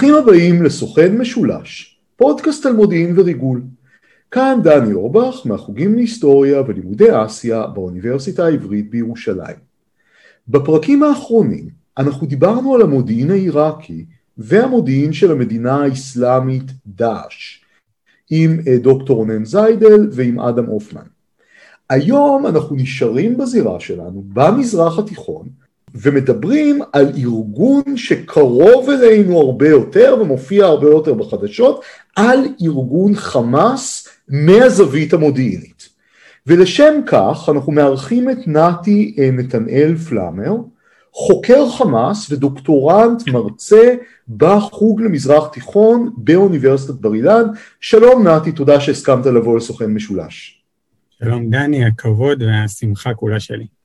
ברוכים הבאים לסוכן משולש, פודקאסט על מודיעין וריגול. כאן דני אורבך מהחוגים להיסטוריה ולימודי אסיה באוניברסיטה העברית בירושלים. בפרקים האחרונים אנחנו דיברנו על המודיעין העיראקי והמודיעין של המדינה האסלאמית דאעש עם אה, דוקטור רונן זיידל ועם אדם הופמן. היום אנחנו נשארים בזירה שלנו במזרח התיכון ומדברים על ארגון שקרוב אלינו הרבה יותר ומופיע הרבה יותר בחדשות, על ארגון חמאס מהזווית המודיעינית. ולשם כך אנחנו מארחים את נתי אה, נתנאל פלאמר, חוקר חמאס ודוקטורנט מרצה בחוג למזרח תיכון באוניברסיטת בר אילן. שלום נתי, תודה שהסכמת לבוא לסוכן משולש. שלום דני, הכבוד והשמחה כולה שלי.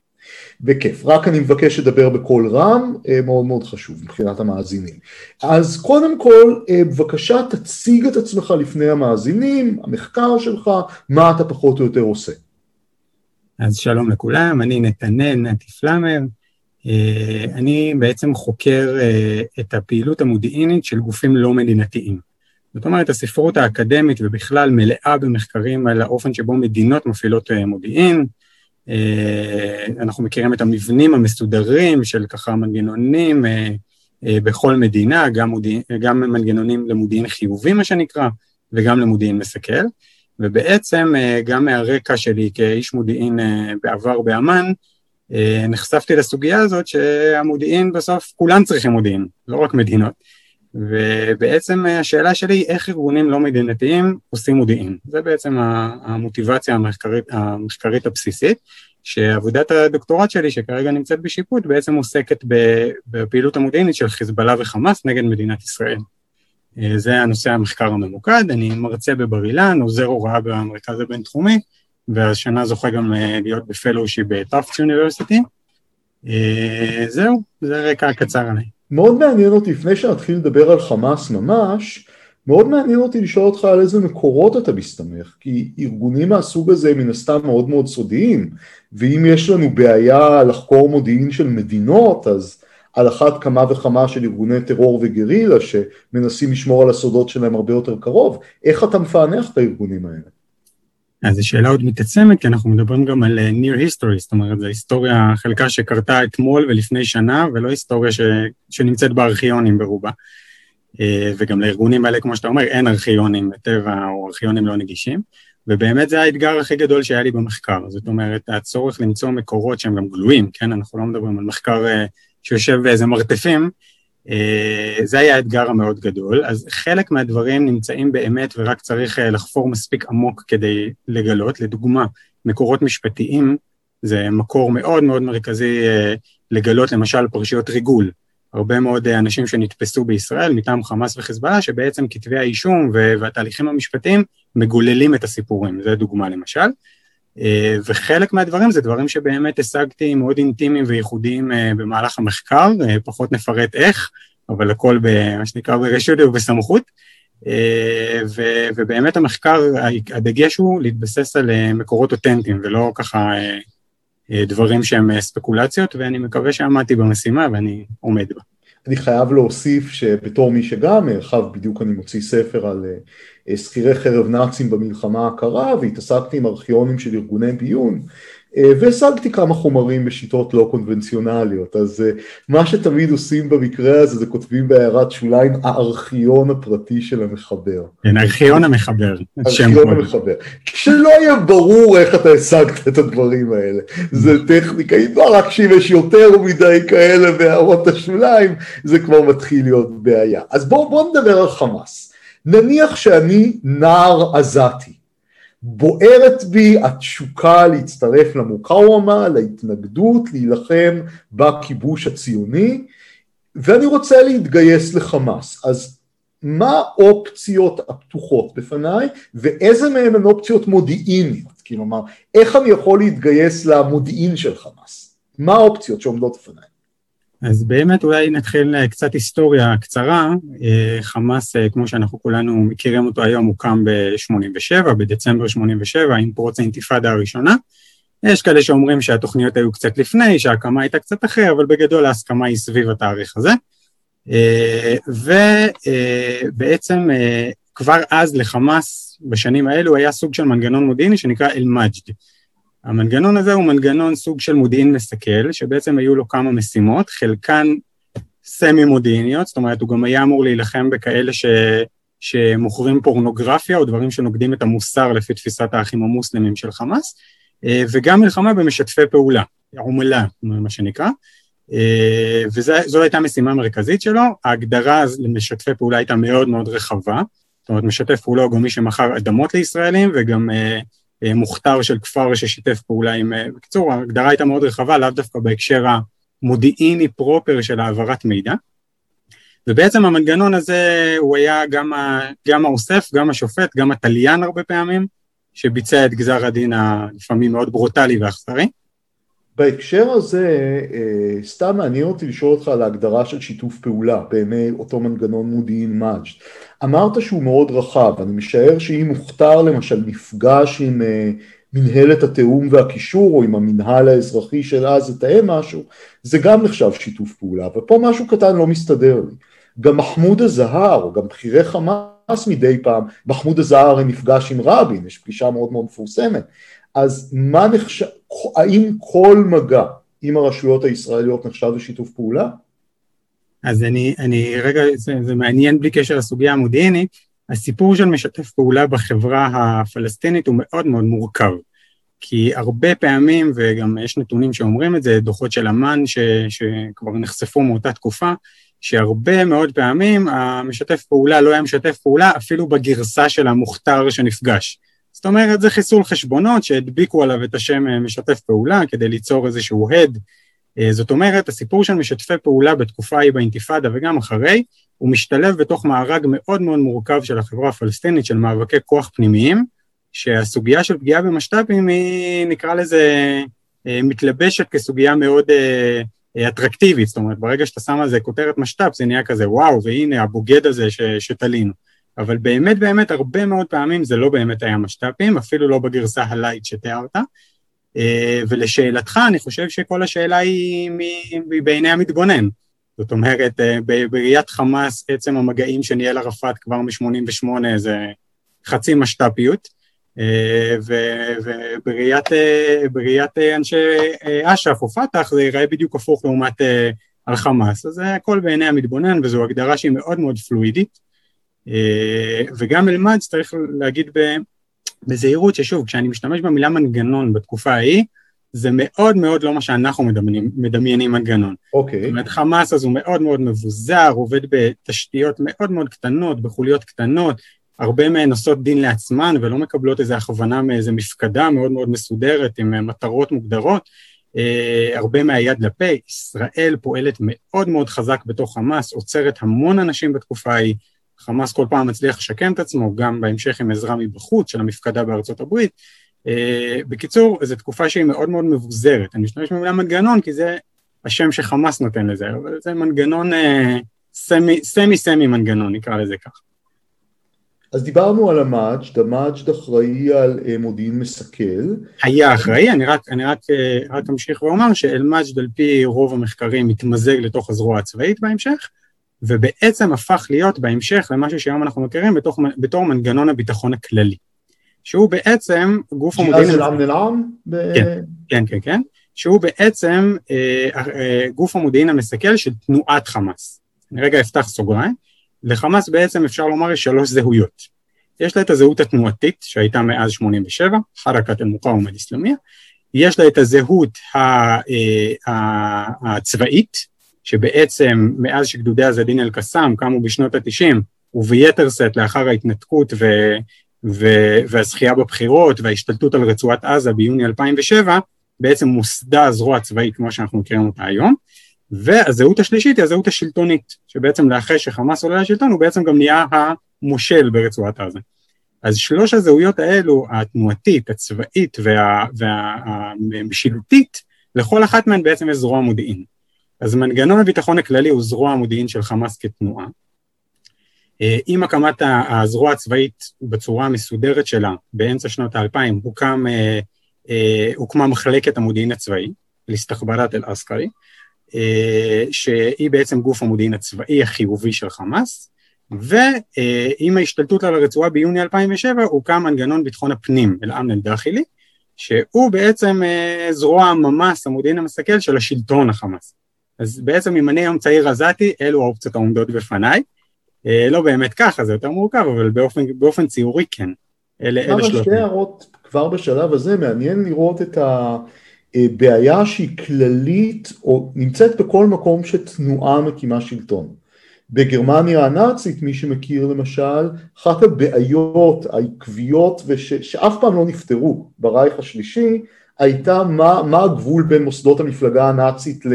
בכיף, רק אני מבקש לדבר בקול רם, אה, מאוד מאוד חשוב מבחינת המאזינים. אז קודם כל, אה, בבקשה תציג את עצמך לפני המאזינים, המחקר שלך, מה אתה פחות או יותר עושה. אז שלום לכולם, אני נתנאל נתי פלאמר, אה, אני בעצם חוקר את הפעילות המודיעינית של גופים לא מדינתיים. זאת אומרת, הספרות האקדמית ובכלל מלאה במחקרים על האופן שבו מדינות מפעילות מודיעין, אנחנו מכירים את המבנים המסודרים של ככה מנגנונים אה, אה, בכל מדינה, גם, מודיעין, גם מנגנונים למודיעין חיובי, מה שנקרא, וגם למודיעין מסכל. ובעצם גם מהרקע שלי כאיש מודיעין בעבר באמ"ן, נחשפתי לסוגיה הזאת שהמודיעין בסוף, כולם צריכים מודיעין, לא רק מדינות. ובעצם השאלה שלי איך ארגונים לא מדינתיים עושים מודיעין. זה בעצם המוטיבציה המחקרית, המחקרית הבסיסית, שעבודת הדוקטורט שלי, שכרגע נמצאת בשיפוט, בעצם עוסקת בפעילות המודיעינית של חיזבאללה וחמאס נגד מדינת ישראל. זה הנושא המחקר הממוקד, אני מרצה בבר אילן, עוזר הוראה במרכז הבינתחומי, והשנה זוכה גם להיות בפלואשי בטאפט יוניברסיטי. זהו, זה רקע קצר עליי. מאוד מעניין אותי, לפני שנתחיל לדבר על חמאס ממש, מאוד מעניין אותי לשאול אותך על איזה מקורות אתה מסתמך, כי ארגונים מהסוג הזה מן הסתם מאוד מאוד סודיים, ואם יש לנו בעיה לחקור מודיעין של מדינות, אז על אחת כמה וכמה של ארגוני טרור וגרילה שמנסים לשמור על הסודות שלהם הרבה יותר קרוב, איך אתה מפענח את הארגונים האלה? אז זו שאלה עוד מתעצמת, כי אנחנו מדברים גם על uh, near history, זאת אומרת, זו היסטוריה, חלקה שקרתה אתמול ולפני שנה, ולא היסטוריה ש, שנמצאת בארכיונים ברובה. Uh, וגם לארגונים האלה, כמו שאתה אומר, אין ארכיונים בטבע או ארכיונים לא נגישים, ובאמת זה האתגר הכי גדול שהיה לי במחקר. זאת אומרת, הצורך למצוא מקורות שהם גם גלויים, כן? אנחנו לא מדברים על מחקר uh, שיושב באיזה מרתפים, אה, זה היה האתגר המאוד גדול, אז חלק מהדברים נמצאים באמת ורק צריך אה, לחפור מספיק עמוק כדי לגלות, לדוגמה, מקורות משפטיים זה מקור מאוד מאוד מרכזי אה, לגלות למשל פרשיות ריגול, הרבה מאוד אנשים שנתפסו בישראל מטעם חמאס וחיזבאללה, שבעצם כתבי האישום והתהליכים המשפטיים מגוללים את הסיפורים, זו דוגמה למשל. וחלק מהדברים זה דברים שבאמת השגתי מאוד אינטימיים וייחודיים במהלך המחקר, פחות נפרט איך, אבל הכל במה שנקרא ברשות ובסמכות. ו, ובאמת המחקר, הדגש הוא להתבסס על מקורות אותנטיים ולא ככה דברים שהם ספקולציות, ואני מקווה שעמדתי במשימה ואני עומד בה. אני חייב להוסיף שבתור מי שגם, עכשיו בדיוק אני מוציא ספר על שכירי חרב נאצים במלחמה הקרה, והתעסקתי עם ארכיונים של ארגוני ביון, והשגתי כמה חומרים בשיטות לא קונבנציונליות, אז מה שתמיד עושים במקרה הזה זה כותבים בהערת שוליים הארכיון הפרטי של המחבר. כן, ארכיון המחבר. ארכיון המחבר. כשלא יהיה ברור איך אתה השגת את הדברים האלה, זה טכניקה, אם לא רק שאם יש יותר מדי כאלה בהערות השוליים, זה כבר מתחיל להיות בעיה. אז בואו בוא נדבר על חמאס. נניח שאני נער עזתי. בוערת בי התשוקה להצטרף למוקאוומה, להתנגדות, להילחם בכיבוש הציוני, ואני רוצה להתגייס לחמאס. אז מה האופציות הפתוחות בפניי, ואיזה מהן הן אופציות מודיעיניות? כלומר, איך אני יכול להתגייס למודיעין של חמאס? מה האופציות שעומדות בפניי? אז באמת אולי נתחיל אה, קצת היסטוריה קצרה. אה, חמאס, אה, כמו שאנחנו כולנו מכירים אותו היום, הוקם ב-87, בדצמבר 87, עם פרוץ האינתיפאדה הראשונה. יש כאלה שאומרים שהתוכניות היו קצת לפני, שההקמה הייתה קצת אחר, אבל בגדול ההסכמה היא סביב התאריך הזה. ובעצם כבר אז לחמאס בשנים האלו היה סוג של מנגנון מודיעיני שנקרא אל-מג'ד. המנגנון הזה הוא מנגנון סוג של מודיעין מסכל, שבעצם היו לו כמה משימות, חלקן סמי מודיעיניות, זאת אומרת הוא גם היה אמור להילחם בכאלה ש... שמוכרים פורנוגרפיה או דברים שנוגדים את המוסר לפי תפיסת האחים המוסלמים של חמאס, אה, וגם מלחמה במשתפי פעולה, עומלה, מה שנקרא, אה, וזו הייתה משימה מרכזית שלו, ההגדרה למשתפי פעולה הייתה מאוד מאוד רחבה, זאת אומרת משתף פעולה הוא גם מי שמכר אדמות לישראלים וגם אה, מוכתר של כפר ששיתף פעולה עם... בקיצור, ההגדרה הייתה מאוד רחבה, לאו דווקא בהקשר המודיעיני פרופר של העברת מידע. ובעצם המנגנון הזה הוא היה גם, ה, גם האוסף, גם השופט, גם התליין הרבה פעמים, שביצע את גזר הדין הלפעמים מאוד ברוטלי ואכזרי. בהקשר הזה, אה, סתם מעניין אותי לשאול אותך על ההגדרה של שיתוף פעולה בעיני אותו מנגנון מודיעין מאג'. אמרת שהוא מאוד רחב, אני משער שאם מוכתר למשל מפגש עם אה, מנהלת התיאום והקישור או עם המנהל האזרחי של אז לתאם משהו, זה גם נחשב שיתוף פעולה, ופה משהו קטן לא מסתדר לי. גם מחמוד הזהר, או גם בכירי חמאס מדי פעם, מחמוד הזהר נפגש עם רבין, יש פגישה מאוד מאוד מפורסמת. אז מה נחשב, האם כל מגע עם הרשויות הישראליות נחשב לשיתוף פעולה? אז אני, אני רגע, זה, זה מעניין בלי קשר לסוגיה המודיעינית, הסיפור של משתף פעולה בחברה הפלסטינית הוא מאוד מאוד מורכב. כי הרבה פעמים, וגם יש נתונים שאומרים את זה, דוחות של אמ"ן ש, שכבר נחשפו מאותה תקופה, שהרבה מאוד פעמים המשתף פעולה לא היה משתף פעולה אפילו בגרסה של המוכתר שנפגש. זאת אומרת, זה חיסול חשבונות שהדביקו עליו את השם אה, משתף פעולה כדי ליצור איזשהו הד. אה, זאת אומרת, הסיפור של משתפי פעולה בתקופה ההיא באינתיפאדה וגם אחרי, הוא משתלב בתוך מארג מאוד מאוד מורכב של החברה הפלסטינית, של מאבקי כוח פנימיים, שהסוגיה של פגיעה במשת"פים היא, נקרא לזה, אה, מתלבשת כסוגיה מאוד אטרקטיבית, זאת אומרת, ברגע שאתה שם על זה כותרת משת"פ, זה נהיה כזה, וואו, והנה הבוגד הזה ש, שתלינו. אבל באמת באמת הרבה מאוד פעמים זה לא באמת היה משת"פים, אפילו לא בגרסה הלייט שתיארת. אה, ולשאלתך, אני חושב שכל השאלה היא בעיני המתבונן. זאת אומרת, אה, בראיית חמאס, עצם המגעים שניהל ערפאת כבר מ-88 זה חצי משת"פיות, אה, ובראיית אנשי אש"ף או פת"ח זה ייראה בדיוק הפוך לעומת על חמאס. אז זה הכל בעיני המתבונן, וזו הגדרה שהיא מאוד מאוד פלואידית. אה, וגם אלמד צריך להגיד בזהירות ששוב, כשאני משתמש במילה מנגנון בתקופה ההיא, זה מאוד מאוד לא מה שאנחנו מדמיינים, מדמיינים מנגנון. אוקיי. Okay. זאת אומרת, חמאס אז הוא מאוד מאוד מבוזר, עובד בתשתיות מאוד מאוד קטנות, בחוליות קטנות, הרבה מהן עושות דין לעצמן ולא מקבלות איזו הכוונה מאיזו מפקדה מאוד מאוד מסודרת עם מטרות מוגדרות. אה, הרבה מהיד לפה, ישראל פועלת מאוד מאוד חזק בתוך חמאס, עוצרת המון אנשים בתקופה ההיא, חמאס כל פעם מצליח לשקם את עצמו, גם בהמשך עם עזרה מבחוץ של המפקדה בארצות הברית. אה, בקיצור, זו תקופה שהיא מאוד מאוד מבוזרת. אני משתמש במילה מנגנון כי זה השם שחמאס נותן לזה, אבל זה מנגנון אה, semi, semi semi מנגנון, נקרא לזה כך. אז דיברנו על המאג'ד, המאג'ד אחראי על אה, מודיעין מסכל. היה אחראי, אני רק, אני רק, רק אמשיך ואומר שאל-מאג'ד על פי רוב המחקרים מתמזג לתוך הזרוע הצבאית בהמשך, ובעצם הפך להיות בהמשך למשהו שהיום אנחנו מכירים בתוך, בתור מנגנון הביטחון הכללי. שהוא בעצם גוף המודיעין... כן, כן, כן, כן. שהוא בעצם אה, אה, גוף המודיעין המסכל של תנועת חמאס. אני רגע אפתח סוגריים. לחמאס בעצם אפשר לומר יש שלוש זהויות. יש לה את הזהות התנועתית שהייתה מאז 87, חרקת אל-מוקאום אל-אסלאמיה, יש לה את הזהות אה, הצבאית, שבעצם מאז שגדודי עזדין אל-קסאם קמו בשנות ה-90, וביתר שאת לאחר ההתנתקות ו, ו, והזכייה בבחירות וההשתלטות על רצועת עזה ביוני 2007, בעצם מוסדה הזרוע הצבאית כמו שאנחנו מכירים אותה היום. והזהות השלישית היא הזהות השלטונית, שבעצם לאחרי שחמאס עולה לשלטון הוא בעצם גם נהיה המושל ברצועת עזה. אז שלוש הזהויות האלו, התנועתית, הצבאית והמשילותית, לכל אחת מהן בעצם יש זרוע מודיעין. אז מנגנון הביטחון הכללי הוא זרוע המודיעין של חמאס כתנועה. אה, עם הקמת הזרוע הצבאית בצורה המסודרת שלה באמצע שנות האלפיים הוקם, אה, אה, הוקמה מחלקת המודיעין הצבאי, להסתחברת אל-עסקרי, שהיא בעצם גוף המודיעין הצבאי החיובי של חמאס, ועם ההשתלטות על הרצועה ביוני 2007 הוקם מנגנון ביטחון הפנים, אל-אמן אל-דאחילי, שהוא בעצם זרוע הממ"ס, המודיעין המסכל של השלטון החמאס. אז בעצם אם אני היום צעיר עזתי, אלו האופציות העומדות בפניי. לא באמת ככה, זה יותר מורכב, אבל באופן, באופן ציורי כן. אלה, אלה שלוש... שתי הערות כבר בשלב הזה, מעניין לראות את הבעיה שהיא כללית, או נמצאת בכל מקום שתנועה מקימה שלטון. בגרמניה הנאצית, מי שמכיר למשל, אחת הבעיות העקביות וש, שאף פעם לא נפתרו ברייך השלישי, הייתה מה, מה הגבול בין מוסדות המפלגה הנאצית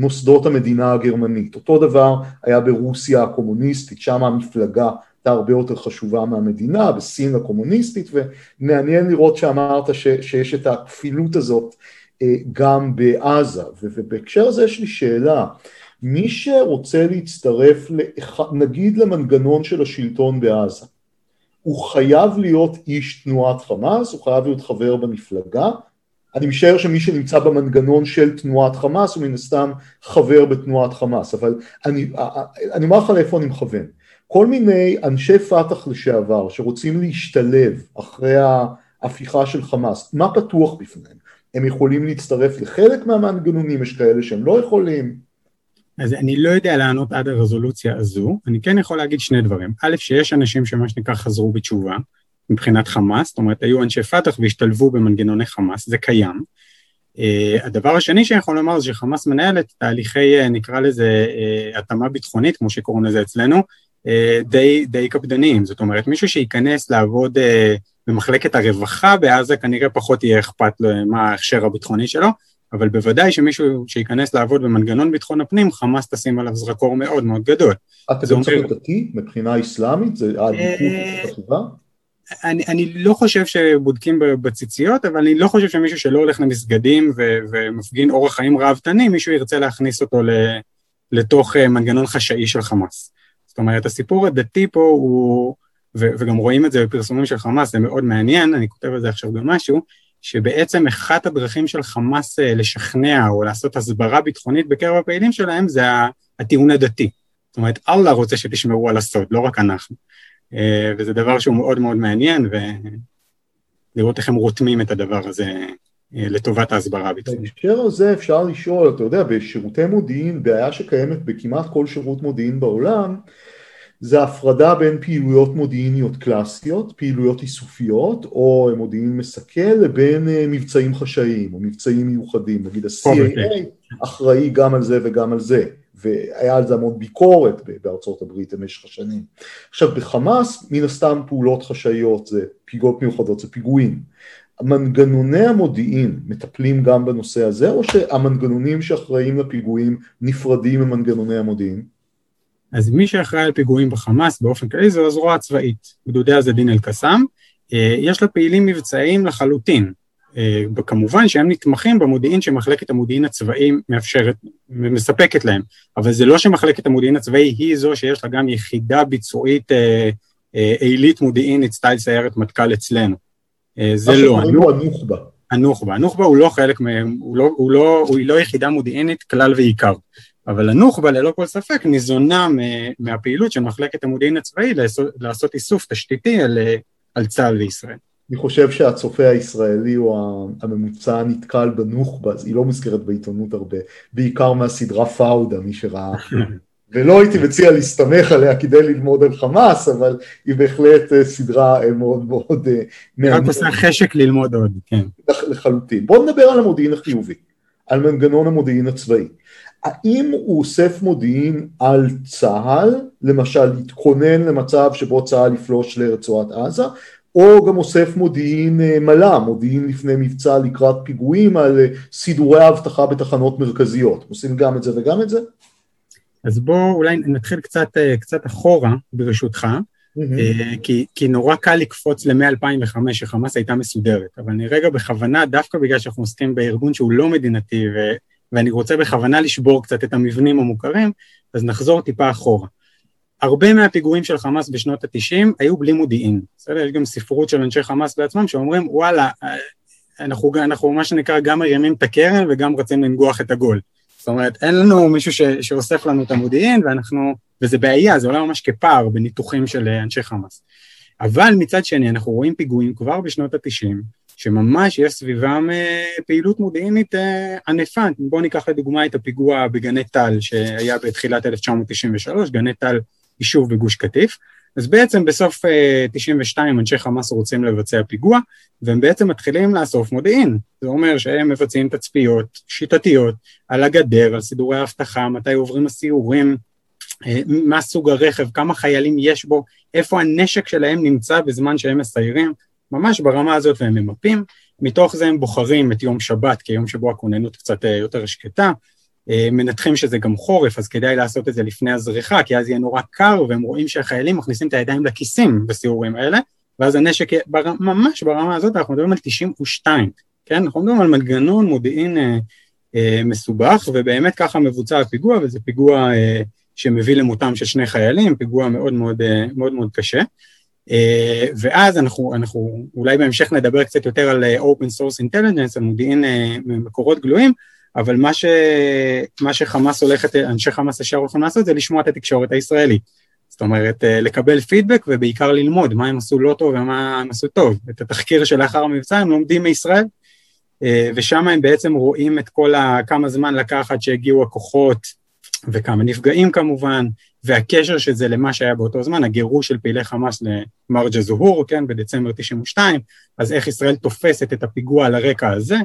למוסדות המדינה הגרמנית. אותו דבר היה ברוסיה הקומוניסטית, שם המפלגה הייתה הרבה יותר חשובה מהמדינה, בסין הקומוניסטית, ומעניין לראות שאמרת ש, שיש את הכפילות הזאת אה, גם בעזה. ובהקשר הזה יש לי שאלה, מי שרוצה להצטרף, נגיד למנגנון של השלטון בעזה, הוא חייב להיות איש תנועת חמאס, הוא חייב להיות חבר במפלגה, אני משער שמי שנמצא במנגנון של תנועת חמאס הוא מן הסתם חבר בתנועת חמאס, אבל אני, אני אומר לך לאיפה אני מכוון. כל מיני אנשי פת"ח לשעבר שרוצים להשתלב אחרי ההפיכה של חמאס, מה פתוח בפניהם? הם יכולים להצטרף לחלק מהמנגנונים, יש כאלה שהם לא יכולים. אז אני לא יודע לענות עד הרזולוציה הזו, אני כן יכול להגיד שני דברים. א', שיש אנשים שמה שנקרא חזרו בתשובה מבחינת חמאס, זאת אומרת היו אנשי פת"ח והשתלבו במנגנוני חמאס, זה קיים. Uh, הדבר השני שאני יכול לומר זה שחמאס מנהלת תהליכי, uh, נקרא לזה, uh, התאמה ביטחונית, כמו שקוראים לזה אצלנו, אה, די, די קפדניים, זאת אומרת מישהו שייכנס לעבוד אה, במחלקת הרווחה בעזה כנראה פחות יהיה אכפת לו מה ההכשר הביטחוני שלו, אבל בוודאי שמישהו שייכנס לעבוד במנגנון ביטחון הפנים, חמאס תשים עליו זרקור מאוד מאוד גדול. אתה גם צריך דתי מבחינה אסלאמית? זה העדיפות אה, חשובה? אני, אני לא חושב שבודקים בציציות, אבל אני לא חושב שמישהו שלא הולך למסגדים ו, ומפגין אורח חיים ראוותני, מישהו ירצה להכניס אותו לתוך מנגנון חשאי של חמאס. זאת אומרת, הסיפור הדתי פה הוא, ו, וגם רואים את זה בפרסומים של חמאס, זה מאוד מעניין, אני כותב על זה עכשיו גם משהו, שבעצם אחת הדרכים של חמאס אה, לשכנע או לעשות הסברה ביטחונית בקרב הפעילים שלהם זה הטיעון הדתי. זאת אומרת, אללה רוצה שתשמרו על הסוד, לא רק אנחנו. אה, וזה דבר שהוא מאוד מאוד מעניין, ולראות איך הם רותמים את הדבר הזה אה, לטובת ההסברה הביטחונית. בהקשר הזה אפשר לשאול, אתה יודע, בשירותי מודיעין, בעיה שקיימת בכמעט כל שירות מודיעין בעולם, זה הפרדה בין פעילויות מודיעיניות קלאסיות, פעילויות איסופיות, או מודיעין מסכל, לבין אה, מבצעים חשאיים, או מבצעים מיוחדים. נגיד ה-CAA אחראי גם על זה וגם על זה, והיה על זה המון ביקורת בארצות הברית במשך השנים. עכשיו, בחמאס, מן הסתם פעולות חשאיות זה פיגות מיוחדות, זה פיגועים. מנגנוני המודיעין מטפלים גם בנושא הזה, או שהמנגנונים שאחראים לפיגועים נפרדים ממנגנוני המודיעין? אז מי שאחראי על פיגועים בחמאס באופן כללי זו הזרוע הצבאית, גדודי עזדין אל-קסאם, אה, יש לה פעילים מבצעיים לחלוטין, כמובן שהם נתמכים במודיעין שמחלקת המודיעין הצבאי מאפשרת, מספקת להם, אבל זה לא שמחלקת המודיעין הצבאי היא זו שיש לה גם יחידה ביצועית אה, עילית מודיעינית סטייל סיירת מטכ"ל אצלנו. אה, זה לא. הנוח'בה. הנוח'בה. הנוח'בה הוא לא חלק מהם, הוא לא, הוא לא, הוא לא יחידה מודיעינית כלל ועיקר. אבל הנוח'בה ללא כל ספק ניזונה מהפעילות של מחלקת המודיעין הצבאי לעשות, לעשות איסוף תשתיתי על, על צה"ל וישראל. אני חושב שהצופה הישראלי או הממוצע נתקל בנוח'בה, היא לא מוזכרת בעיתונות הרבה, בעיקר מהסדרה פאודה, מי שראה. ולא הייתי מציע להסתמך עליה כדי ללמוד על חמאס, אבל היא בהחלט אה, סדרה אה, מאוד מאוד אה, מעניינת. רק עושה חשק ללמוד עוד, כן. לחלוטין. בואו נדבר על המודיעין החיובי, על מנגנון המודיעין הצבאי. האם הוא אוסף מודיעין על צה"ל, למשל להתכונן למצב שבו צה"ל יפלוש לרצועת עזה, או גם אוסף מודיעין מלא, מודיעין לפני מבצע לקראת פיגועים על סידורי האבטחה בתחנות מרכזיות. עושים גם את זה וגם את זה? אז בואו אולי נתחיל קצת, אה, קצת אחורה, ברשותך, mm-hmm. כי, כי נורא קל לקפוץ ל-מ-2005 שחמאס הייתה מסודרת, אבל אני רגע בכוונה, דווקא בגלל שאנחנו עוסקים בארגון שהוא לא מדינתי, ו, ואני רוצה בכוונה לשבור קצת את המבנים המוכרים, אז נחזור טיפה אחורה. הרבה מהפיגועים של חמאס בשנות ה-90 היו בלי מודיעין, בסדר? יש גם ספרות של אנשי חמאס בעצמם שאומרים, וואלה, אנחנו, אנחנו מה שנקרא גם מרימים את הקרן וגם רוצים לנגוח את הגול. זאת אומרת, אין לנו מישהו ש, שאוסף לנו את המודיעין, ואנחנו, וזה בעיה, זה עולה ממש כפער בניתוחים של אנשי חמאס. אבל מצד שני, אנחנו רואים פיגועים כבר בשנות ה-90, שממש יש סביבם אה, פעילות מודיעינית אה, ענפה. בואו ניקח לדוגמה את הפיגוע בגני טל שהיה בתחילת 1993, גני טל יישוב בגוש קטיף. אז בעצם בסוף 92 אה, אנשי חמאס רוצים לבצע פיגוע, והם בעצם מתחילים לאסוף מודיעין. זה אומר שהם מבצעים תצפיות שיטתיות על הגדר, על סידורי האבטחה, מתי עוברים הסיורים, מה סוג הרכב, כמה חיילים יש בו, איפה הנשק שלהם נמצא בזמן שהם מסיירים. ממש ברמה הזאת והם ממפים, מתוך זה הם בוחרים את יום שבת כיום שבו הכוננות קצת אה, יותר שקטה, אה, מנתחים שזה גם חורף, אז כדאי לעשות את זה לפני הזריחה, כי אז יהיה נורא קר, והם רואים שהחיילים מכניסים את הידיים לכיסים בסיורים האלה, ואז הנשק בר... ממש ברמה הזאת, אנחנו מדברים על 92, כן? אנחנו מדברים על מנגנון מודיעין אה, אה, מסובך, ובאמת ככה מבוצע הפיגוע, וזה פיגוע אה, שמביא למותם של שני חיילים, פיגוע מאוד מאוד, אה, מאוד, מאוד קשה. אה, ואז אנחנו, אנחנו אולי בהמשך נדבר קצת יותר על אה, Open Source Intelligence, על מודיעין אה, מקורות גלויים, אבל מה, ש, מה שחמאס הולכת, אנשי חמאס ישר הולכים לעשות זה לשמוע את התקשורת הישראלית. זאת אומרת, לקבל פידבק ובעיקר ללמוד מה הם עשו לא טוב ומה הם עשו טוב. את התחקיר שלאחר המבצע הם לומדים מישראל, ושם הם בעצם רואים את כל ה... כמה זמן לקחת שהגיעו הכוחות, וכמה נפגעים כמובן, והקשר של זה למה שהיה באותו זמן, הגירוש של פעילי חמאס למרג'ה זוהור, כן, בדצמבר 92, אז איך ישראל תופסת את הפיגוע על הרקע הזה.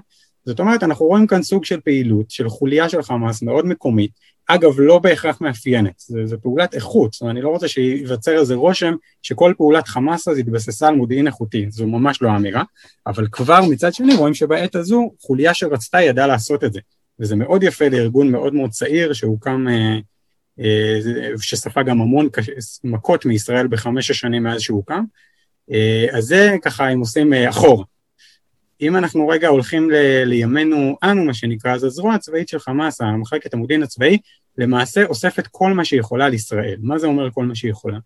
זאת אומרת, אנחנו רואים כאן סוג של פעילות, של חוליה של חמאס מאוד מקומית, אגב, לא בהכרח מאפיינת, זו פעולת איכות, זאת אומרת, אני לא רוצה שייווצר איזה רושם שכל פעולת חמאס אז התבססה על מודיעין איכותי, זו ממש לא אמירה, אבל כבר מצד שני רואים שבעת הזו חוליה שרצתה ידעה לעשות את זה, וזה מאוד יפה לארגון מאוד מאוד צעיר שהוקם אה, אה, שספג גם המון מכות מישראל בחמש השנים מאז שהוא הוקם, אה, אז זה ככה אם עושים אה, אחור. אם אנחנו רגע הולכים ל- לימינו אנו, מה שנקרא, אז הזרוע הצבאית של חמאס, המחלקת המודיעין הצבאי, למעשה אוספת כל מה שהיא יכולה על ישראל. מה זה אומר כל מה שהיא יכולה?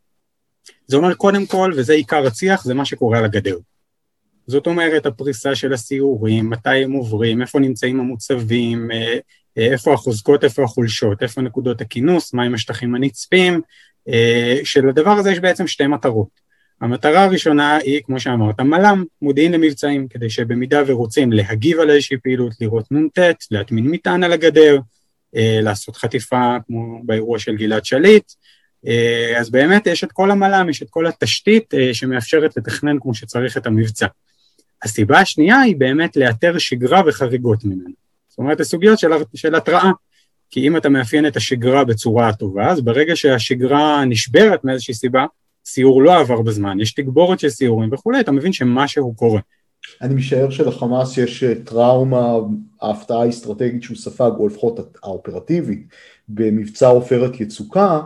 זה אומר קודם כל, וזה עיקר הצי"ח, זה מה שקורה על הגדר. זאת אומרת, הפריסה של הסיורים, מתי הם עוברים, איפה נמצאים המוצבים, איפה החוזקות, איפה החולשות, איפה נקודות הכינוס, מהם השטחים הנצפים, אה, שלדבר הזה יש בעצם שתי מטרות. המטרה הראשונה היא, כמו שאמרת, מל"מ, מודיעין למבצעים, כדי שבמידה ורוצים להגיב על איזושהי פעילות, לראות נ"ט, להטמין מטען על הגדר, אה, לעשות חטיפה כמו באירוע של גלעד שליט, אה, אז באמת יש את כל המל"מ, יש את כל התשתית שמאפשרת לתכנן כמו שצריך את המבצע. הסיבה השנייה היא באמת לאתר שגרה וחריגות ממנו. זאת אומרת, הסוגיות של, של התראה. כי אם אתה מאפיין את השגרה בצורה הטובה, אז ברגע שהשגרה נשברת מאיזושהי סיבה, סיור לא עבר בזמן, יש תגבורת של סיורים וכולי, אתה מבין שמשהו קורה. אני משער שלחמאס יש אה, טראומה, ההפתעה האסטרטגית שהוא ספג, או לפחות האופרטיבית, במבצע עופרת יצוקה,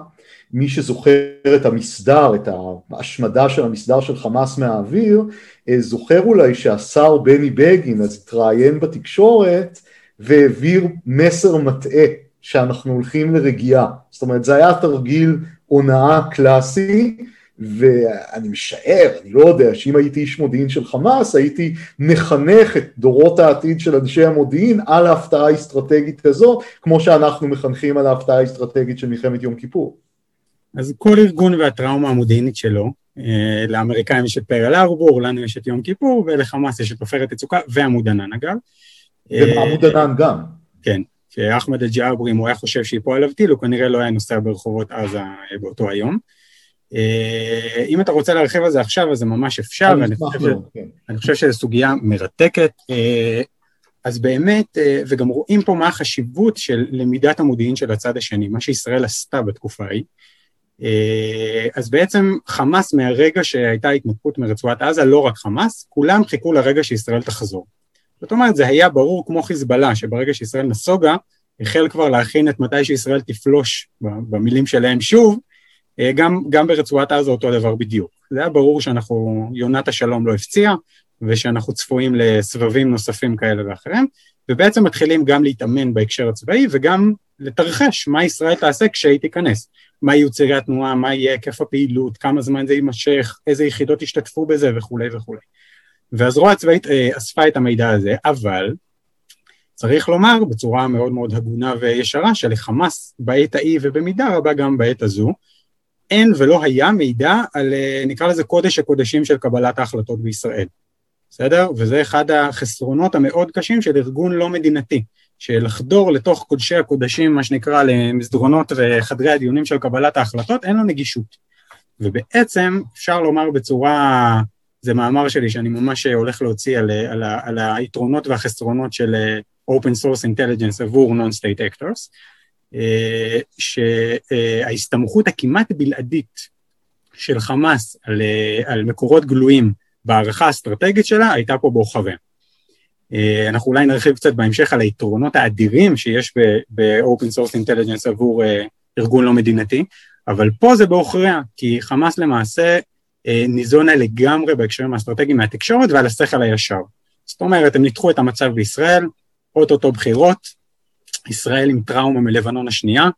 מי שזוכר את המסדר, את ההשמדה של המסדר של חמאס מהאוויר, אה, זוכר אולי שהשר בני בגין אז התראיין בתקשורת והעביר מסר מטעה שאנחנו הולכים לרגיעה. זאת אומרת, זה היה תרגיל הונאה קלאסי, ואני משער, אני לא יודע, שאם הייתי איש מודיעין של חמאס, הייתי מחנך את דורות העתיד של אנשי המודיעין על ההפתעה האסטרטגית הזו, כמו שאנחנו מחנכים על ההפתעה האסטרטגית של מלחמת יום כיפור. אז כל ארגון והטראומה המודיעינית שלו, אה, לאמריקאים יש את פרל ארבור, לנו יש את יום כיפור, ולחמאס יש את עופרת יצוקה ועמוד ענן אגב. ובעמוד ענן גם. כן, שאחמד אל-ג'עברי, אם הוא היה חושב שיפול עליו טיל, הוא כנראה לא היה נוסע ברחובות עזה אה, באותו היום. אה, אם אתה רוצה להרחיב על זה עכשיו, אז זה ממש אפשר, ואני חושב, ש... כן. אני חושב שזו סוגיה מרתקת. אה, אז באמת, וגם רואים פה מה החשיבות של למידת המודיעין של הצד השני, מה שישראל עשתה בתקופה ההיא. אז בעצם חמאס מהרגע שהייתה התנתקות מרצועת עזה, לא רק חמאס, כולם חיכו לרגע שישראל תחזור. זאת אומרת, זה היה ברור כמו חיזבאללה, שברגע שישראל נסוגה, החל כבר להכין את מתי שישראל תפלוש, במילים שלהם שוב, אה, גם, גם ברצועת עזה אותו דבר בדיוק. זה היה ברור שאנחנו, יונת השלום לא הפציעה, ושאנחנו צפויים לסבבים נוספים כאלה ואחרים, ובעצם מתחילים גם להתאמן בהקשר הצבאי, וגם לתרחש מה ישראל תעשה כשהיא תיכנס. מה יהיו צירי התנועה, מה יהיה היקף הפעילות, כמה זמן זה יימשך, איזה יחידות ישתתפו בזה וכולי וכולי. והזרוע הצבאית אה, אספה את המידע הזה, אבל צריך לומר בצורה מאוד מאוד הגונה וישרה שלחמאס בעת ההיא ובמידה רבה גם בעת הזו, אין ולא היה מידע על אה, נקרא לזה קודש הקודשים של קבלת ההחלטות בישראל, בסדר? וזה אחד החסרונות המאוד קשים של ארגון לא מדינתי, שלחדור לתוך קודשי הקודשים, מה שנקרא, למסדרונות וחדרי הדיונים של קבלת ההחלטות, אין לו נגישות. ובעצם אפשר לומר בצורה, זה מאמר שלי שאני ממש הולך להוציא על, על, על היתרונות והחסרונות של אה, Open Source Intelligence עבור Non-State Actors, אה, שההסתמכות הכמעט בלעדית של חמאס על, אה, על מקורות גלויים בהערכה האסטרטגית שלה הייתה פה בהוכביה. אה, אנחנו אולי נרחיב קצת בהמשך על היתרונות האדירים שיש ב-Open Source Intelligence עבור ארגון לא מדינתי, אבל פה זה בעוכריה, כי חמאס למעשה ניזונה לגמרי בהקשרים האסטרטגיים מהתקשורת ועל השכל הישר. זאת אומרת, הם ניתחו את המצב בישראל, אוטוטו בחירות, ישראל עם טראומה מלבנון השנייה,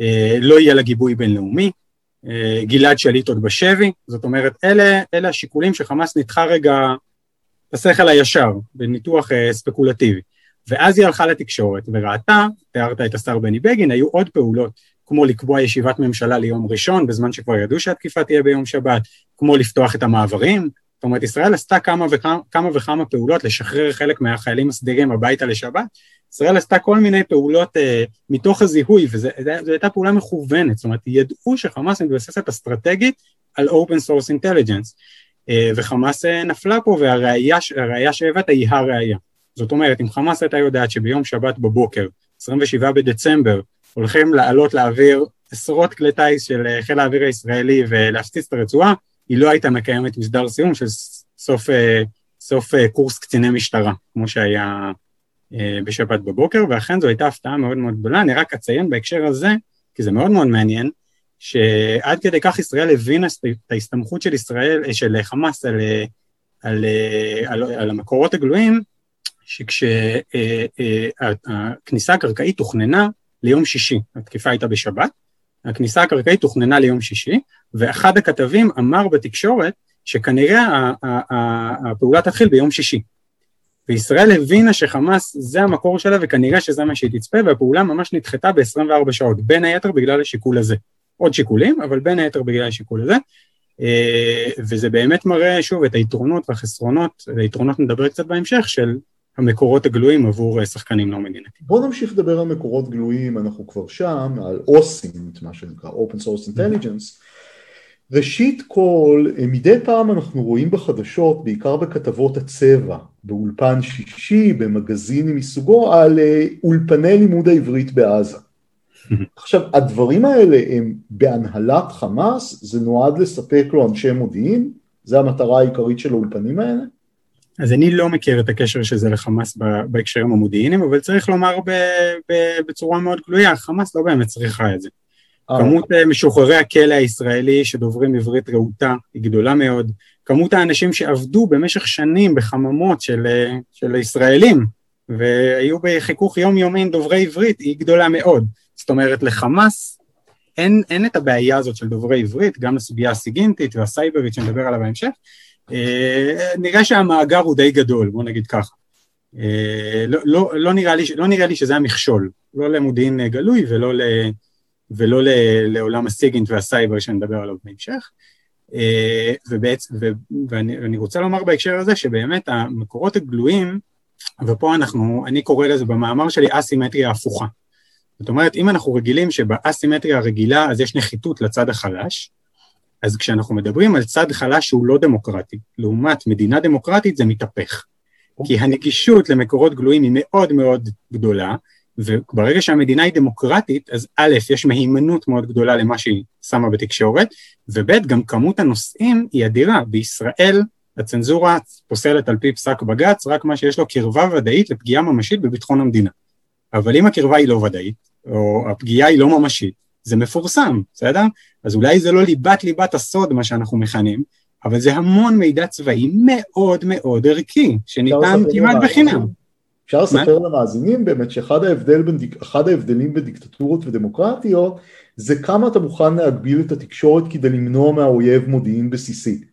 אה, לא יהיה לה גיבוי בינלאומי, אה, גלעד שליט עוד בשבי, זאת אומרת, אלה, אלה השיקולים שחמאס ניתחה רגע בשכל הישר, בניתוח אה, ספקולטיבי. ואז היא הלכה לתקשורת וראתה, תיארת את השר בני בגין, היו עוד פעולות, כמו לקבוע ישיבת ממשלה ליום ראשון, בזמן שכבר ידעו שהתקיפה תהיה ביום שבת, כמו לפתוח את המעברים, זאת אומרת, ישראל עשתה כמה וכמה, כמה וכמה פעולות לשחרר חלק מהחיילים הסדירים הביתה לשבת, ישראל עשתה כל מיני פעולות אה, מתוך הזיהוי, וזו הייתה פעולה מכוונת, זאת אומרת, ידעו שחמאס מתבססת אסטרטגית על Open Source Intelligence, אה, וחמאס אה, נפלה פה, והראייה שהבאת היא הראייה. זאת אומרת, אם חמאס הייתה יודעת שביום שבת בבוקר, 27 בדצמבר, הולכים לעלות לאוויר עשרות כלי טיס של אה, חיל האוויר הישראלי ולהפציץ את הרצועה, היא לא הייתה מקיימת מסדר סיום של סוף, אה, סוף אה, קורס קציני משטרה, כמו שהיה אה, בשבת בבוקר, ואכן זו הייתה הפתעה מאוד מאוד גדולה. אני רק אציין בהקשר הזה, כי זה מאוד מאוד מעניין, שעד כדי כך ישראל הבינה את ההסתמכות של ישראל, של חמאס על, על, על, על המקורות הגלויים, שכשהכניסה הקרקעית תוכננה ליום שישי, התקיפה הייתה בשבת, הכניסה הקרקעית תוכננה ליום שישי, ואחד הכתבים אמר בתקשורת שכנראה הפעולה תתחיל ביום שישי. וישראל הבינה שחמאס זה המקור שלה וכנראה שזה מה שהיא תצפה והפעולה ממש נדחתה ב-24 שעות, בין היתר בגלל השיקול הזה. עוד שיקולים, אבל בין היתר בגלל השיקול הזה. אה, וזה באמת מראה שוב את היתרונות והחסרונות, והיתרונות נדבר קצת בהמשך, של המקורות הגלויים עבור אה, שחקנים לא מדינתיים. בואו נמשיך לדבר על מקורות גלויים, אנחנו כבר שם, על אוסים, מה שנקרא Open Source Intelligence. ראשית כל, אה, מדי פעם אנחנו רואים בחדשות, בעיקר בכתבות הצבע, באולפן שישי, במגזינים מסוגו, על אה, אולפני לימוד העברית בעזה. עכשיו, הדברים האלה הם בהנהלת חמאס, זה נועד לספק לו אנשי מודיעין, זה המטרה העיקרית של האולפנים האלה? אז אני לא מכיר את הקשר של זה לחמאס בהקשרים המודיעיניים, אבל צריך לומר בצורה מאוד גלויה, חמאס לא באמת צריכה את זה. אה. כמות אה, משוחררי הכלא הישראלי שדוברים עברית רהוטה היא גדולה מאוד, כמות האנשים שעבדו במשך שנים בחממות של, אה, של ישראלים והיו בחיכוך יומיומי עם דוברי עברית היא גדולה מאוד. זאת אומרת לחמאס אין, אין את הבעיה הזאת של דוברי עברית, גם לסוגיה הסיגינטית והסייברית שנדבר עליה בהמשך, נראה שהמאגר הוא די גדול, בוא נגיד ככה. אה, לא, לא, לא, נראה לי, לא נראה לי שזה המכשול, לא למודיעין גלוי ולא, ל, ולא ל, לעולם הסיגינט והסייבר שנדבר עליו בהמשך. אה, ובעצם, ו, ואני רוצה לומר בהקשר הזה שבאמת המקורות הגלויים, ופה אנחנו, אני קורא לזה במאמר שלי אסימטריה הפוכה. זאת אומרת, אם אנחנו רגילים שבאסימטריה הרגילה אז יש נחיתות לצד החלש, אז כשאנחנו מדברים על צד חלש שהוא לא דמוקרטי, לעומת מדינה דמוקרטית זה מתהפך. כי הנגישות למקורות גלויים היא מאוד מאוד גדולה, וברגע שהמדינה היא דמוקרטית, אז א', יש מהימנות מאוד גדולה למה שהיא שמה בתקשורת, וב', גם כמות הנושאים היא אדירה. בישראל הצנזורה פוסלת על פי פסק בג"ץ רק מה שיש לו קרבה ודאית לפגיעה ממשית בביטחון המדינה. אבל אם הקרבה היא לא ודאית, או הפגיעה היא לא ממשית, זה מפורסם, בסדר? אז אולי זה לא ליבת ליבת הסוד, מה שאנחנו מכנים, אבל זה המון מידע צבאי מאוד מאוד ערכי, שניתן כמעט בחינם. אפשר לספר למאזינים באמת שאחד ההבדל בין, ההבדלים בין דיקטטורות ודמוקרטיות זה כמה אתה מוכן להגביל את התקשורת כדי למנוע מהאויב מודיעין בסיסי.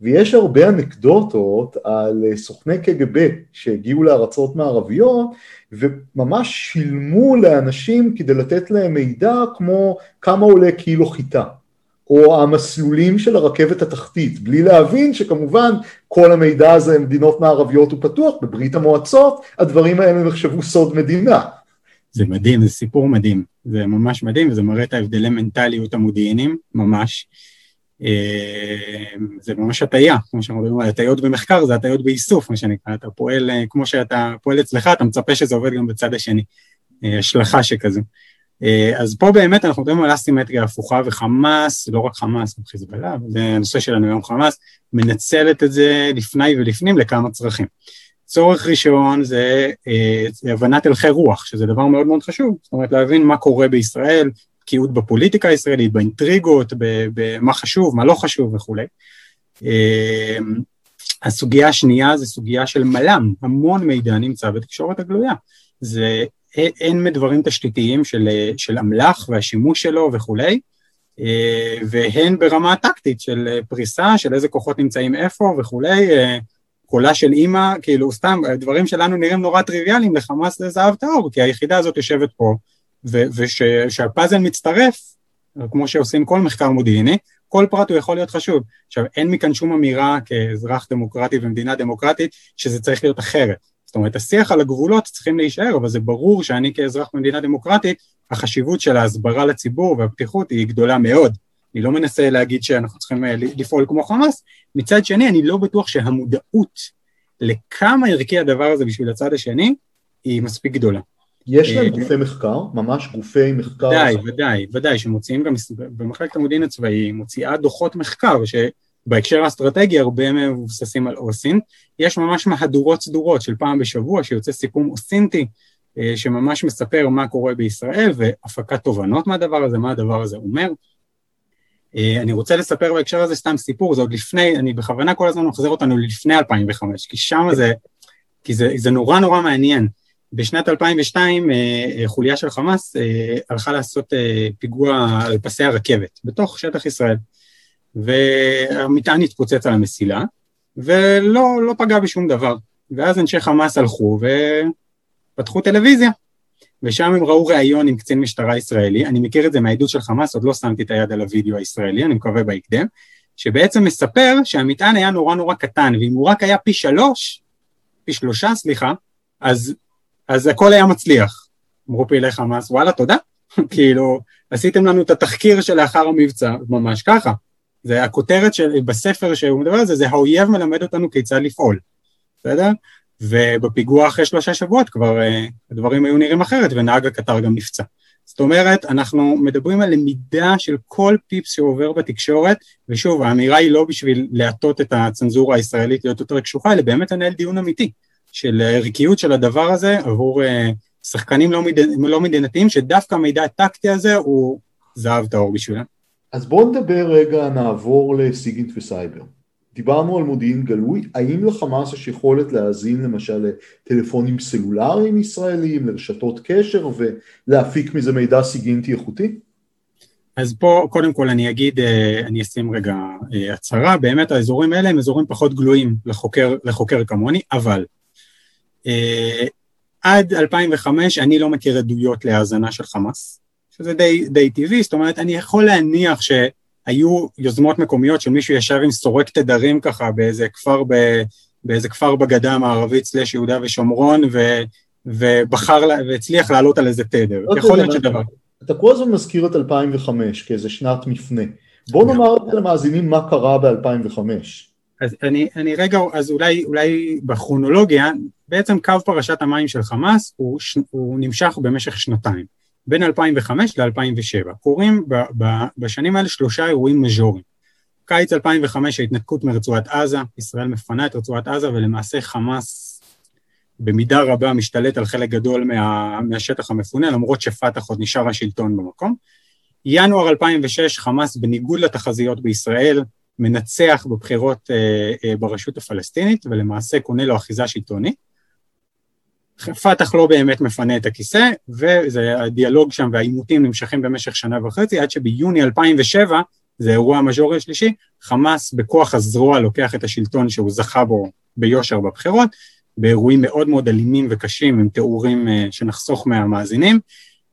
ויש הרבה אנקדוטות על סוכני קג"ב שהגיעו לארצות מערביות וממש שילמו לאנשים כדי לתת להם מידע כמו כמה עולה קילו חיטה או המסלולים של הרכבת התחתית, בלי להבין שכמובן כל המידע הזה במדינות מערביות הוא פתוח, בברית המועצות הדברים האלה נחשבו סוד מדינה. זה מדהים, זה סיפור מדהים, זה ממש מדהים וזה מראה את ההבדלי מנטליות המודיעינים, ממש. אה, זה ממש הטעיה, כמו שאנחנו מדברים על הטעיות במחקר, זה הטעיות באיסוף, מה שנקרא, אתה פועל, אה, כמו שאתה פועל אצלך, אתה מצפה שזה עובד גם בצד השני, אה, השלכה שכזו. אז פה באמת אנחנו מדברים על אסימטריה הפוכה, וחמאס, לא רק חמאס, גם חיזבאללה, זה הנושא שלנו היום חמאס, מנצלת את זה לפני ולפנים לכמה צרכים. צורך ראשון זה הבנת הלכי רוח, שזה דבר מאוד מאוד חשוב, זאת אומרת להבין מה קורה בישראל, בקיאות בפוליטיקה הישראלית, באינטריגות, במה חשוב, מה לא חשוב וכולי. אמ, הסוגיה השנייה זה סוגיה של מל"מ, המון מידע נמצא בתקשורת הגלויה. זה אין מדברים תשתיתיים של, של אמל"ח והשימוש שלו וכולי, אה, והן ברמה הטקטית של פריסה, של איזה כוחות נמצאים איפה וכולי, אה, קולה של אימא, כאילו סתם, דברים שלנו נראים נורא טריוויאליים, לחמאס זה זהב טהור, כי היחידה הזאת יושבת פה, ושהפאזל מצטרף, כמו שעושים כל מחקר מודיעיני, כל פרט הוא יכול להיות חשוב. עכשיו, אין מכאן שום אמירה כאזרח דמוקרטי במדינה דמוקרטית שזה צריך להיות אחרת. זאת אומרת, השיח על הגבולות צריכים להישאר, אבל זה ברור שאני כאזרח במדינה דמוקרטית, החשיבות של ההסברה לציבור והפתיחות היא גדולה מאוד. אני לא מנסה להגיד שאנחנו צריכים אה, לפעול כמו חמאס, מצד שני אני לא בטוח שהמודעות לכמה ערכי הדבר הזה בשביל הצד השני היא מספיק גדולה. יש להם אה, גופי מחקר, ממש גופי מחקר. ודאי, ודאי, ודאי, שמוציאים גם, במחלקת המודיעין הצבאי, מוציאה דוחות מחקר, שבהקשר האסטרטגי הרבה מהם מבוססים על אוסינט, יש ממש מהדורות סדורות של פעם בשבוע, שיוצא סיכום אוסינטי, אה, שממש מספר מה קורה בישראל, והפקת תובנות מהדבר הזה, מה הדבר הזה אומר. אה, אני רוצה לספר בהקשר הזה סתם סיפור, זה עוד לפני, אני בכוונה כל הזמן מחזיר אותנו לפני 2005, כי שם זה, כי זה, זה נורא נורא מעניין. בשנת 2002 אה, אה, חוליה של חמאס אה, הלכה לעשות פיגוע על פסי הרכבת בתוך שטח ישראל, והמטען התפוצץ על המסילה, ולא לא פגע בשום דבר. ואז אנשי חמאס הלכו ופתחו טלוויזיה, ושם הם ראו ראיון עם קצין משטרה ישראלי, אני מכיר את זה מהעדות של חמאס, עוד לא שמתי את היד על הוידאו הישראלי, אני מקווה בהקדם, שבעצם מספר שהמטען היה נורא נורא קטן, ואם הוא רק היה פי שלוש, פי שלושה סליחה, אז אז הכל היה מצליח. אמרו פעילי חמאס, וואלה, תודה. כאילו, עשיתם לנו את התחקיר שלאחר המבצע, ממש ככה. זה הכותרת של, בספר שהוא מדבר על זה, זה האויב מלמד אותנו כיצד לפעול, בסדר? ובפיגוע אחרי שלושה שבועות כבר uh, הדברים היו נראים אחרת, ונהג הקטר גם נפצע. זאת אומרת, אנחנו מדברים על למידה של כל פיפס שעובר בתקשורת, ושוב, האמירה היא לא בשביל להטות את הצנזורה הישראלית להיות יותר קשוחה, אלא באמת לנהל דיון אמיתי. של ערכיות של הדבר הזה עבור אה, שחקנים לא, מד... לא מדינתיים, שדווקא המידע הטקטי הזה הוא זהב טהור בשבילם. אז בואו נדבר רגע, נעבור לסיגינט וסייבר. דיברנו על מודיעין גלוי, האם לחמאס יש יכולת להאזין למשל לטלפונים סלולריים ישראלים, לרשתות קשר ולהפיק מזה מידע סיגינטי איכותי? אז פה קודם כל אני אגיד, אה, אני אשים רגע אה, הצהרה, באמת האזורים האלה הם אזורים פחות גלויים לחוקר, לחוקר כמוני, אבל Uh, עד 2005 אני לא מכיר עדויות להאזנה של חמאס, שזה די, די טבעי, זאת אומרת אני יכול להניח שהיו יוזמות מקומיות של מישהו ישב עם סורק תדרים ככה באיזה כפר, ב, באיזה כפר בגדה המערבית סלש יהודה ושומרון ו, ובחר והצליח לעלות על איזה תדר, לא יכול להיות שדבר. אתה כל הזמן מזכיר את 2005 כאיזה שנת מפנה, בוא נאמר למאזינים מה קרה ב-2005. אז אני, אני רגע, אז אולי, אולי בכרונולוגיה, בעצם קו פרשת המים של חמאס הוא, הוא נמשך במשך שנתיים, בין 2005 ל-2007. קורים ב, ב, בשנים האלה שלושה אירועים מז'וריים. קיץ 2005 ההתנתקות מרצועת עזה, ישראל מפנה את רצועת עזה ולמעשה חמאס במידה רבה משתלט על חלק גדול מה, מהשטח המפונה, למרות שפתח עוד נשאר השלטון במקום. ינואר 2006 חמאס בניגוד לתחזיות בישראל מנצח בבחירות אה, אה, ברשות הפלסטינית ולמעשה קונה לו אחיזה שלטונית. פת"ח לא באמת מפנה את הכיסא, והדיאלוג שם והעימותים נמשכים במשך שנה וחצי, עד שביוני 2007 זה אירוע המז'ורי השלישי, חמאס בכוח הזרוע לוקח את השלטון שהוא זכה בו ביושר בבחירות, באירועים מאוד מאוד אלימים וקשים עם תיאורים אה, שנחסוך מהמאזינים,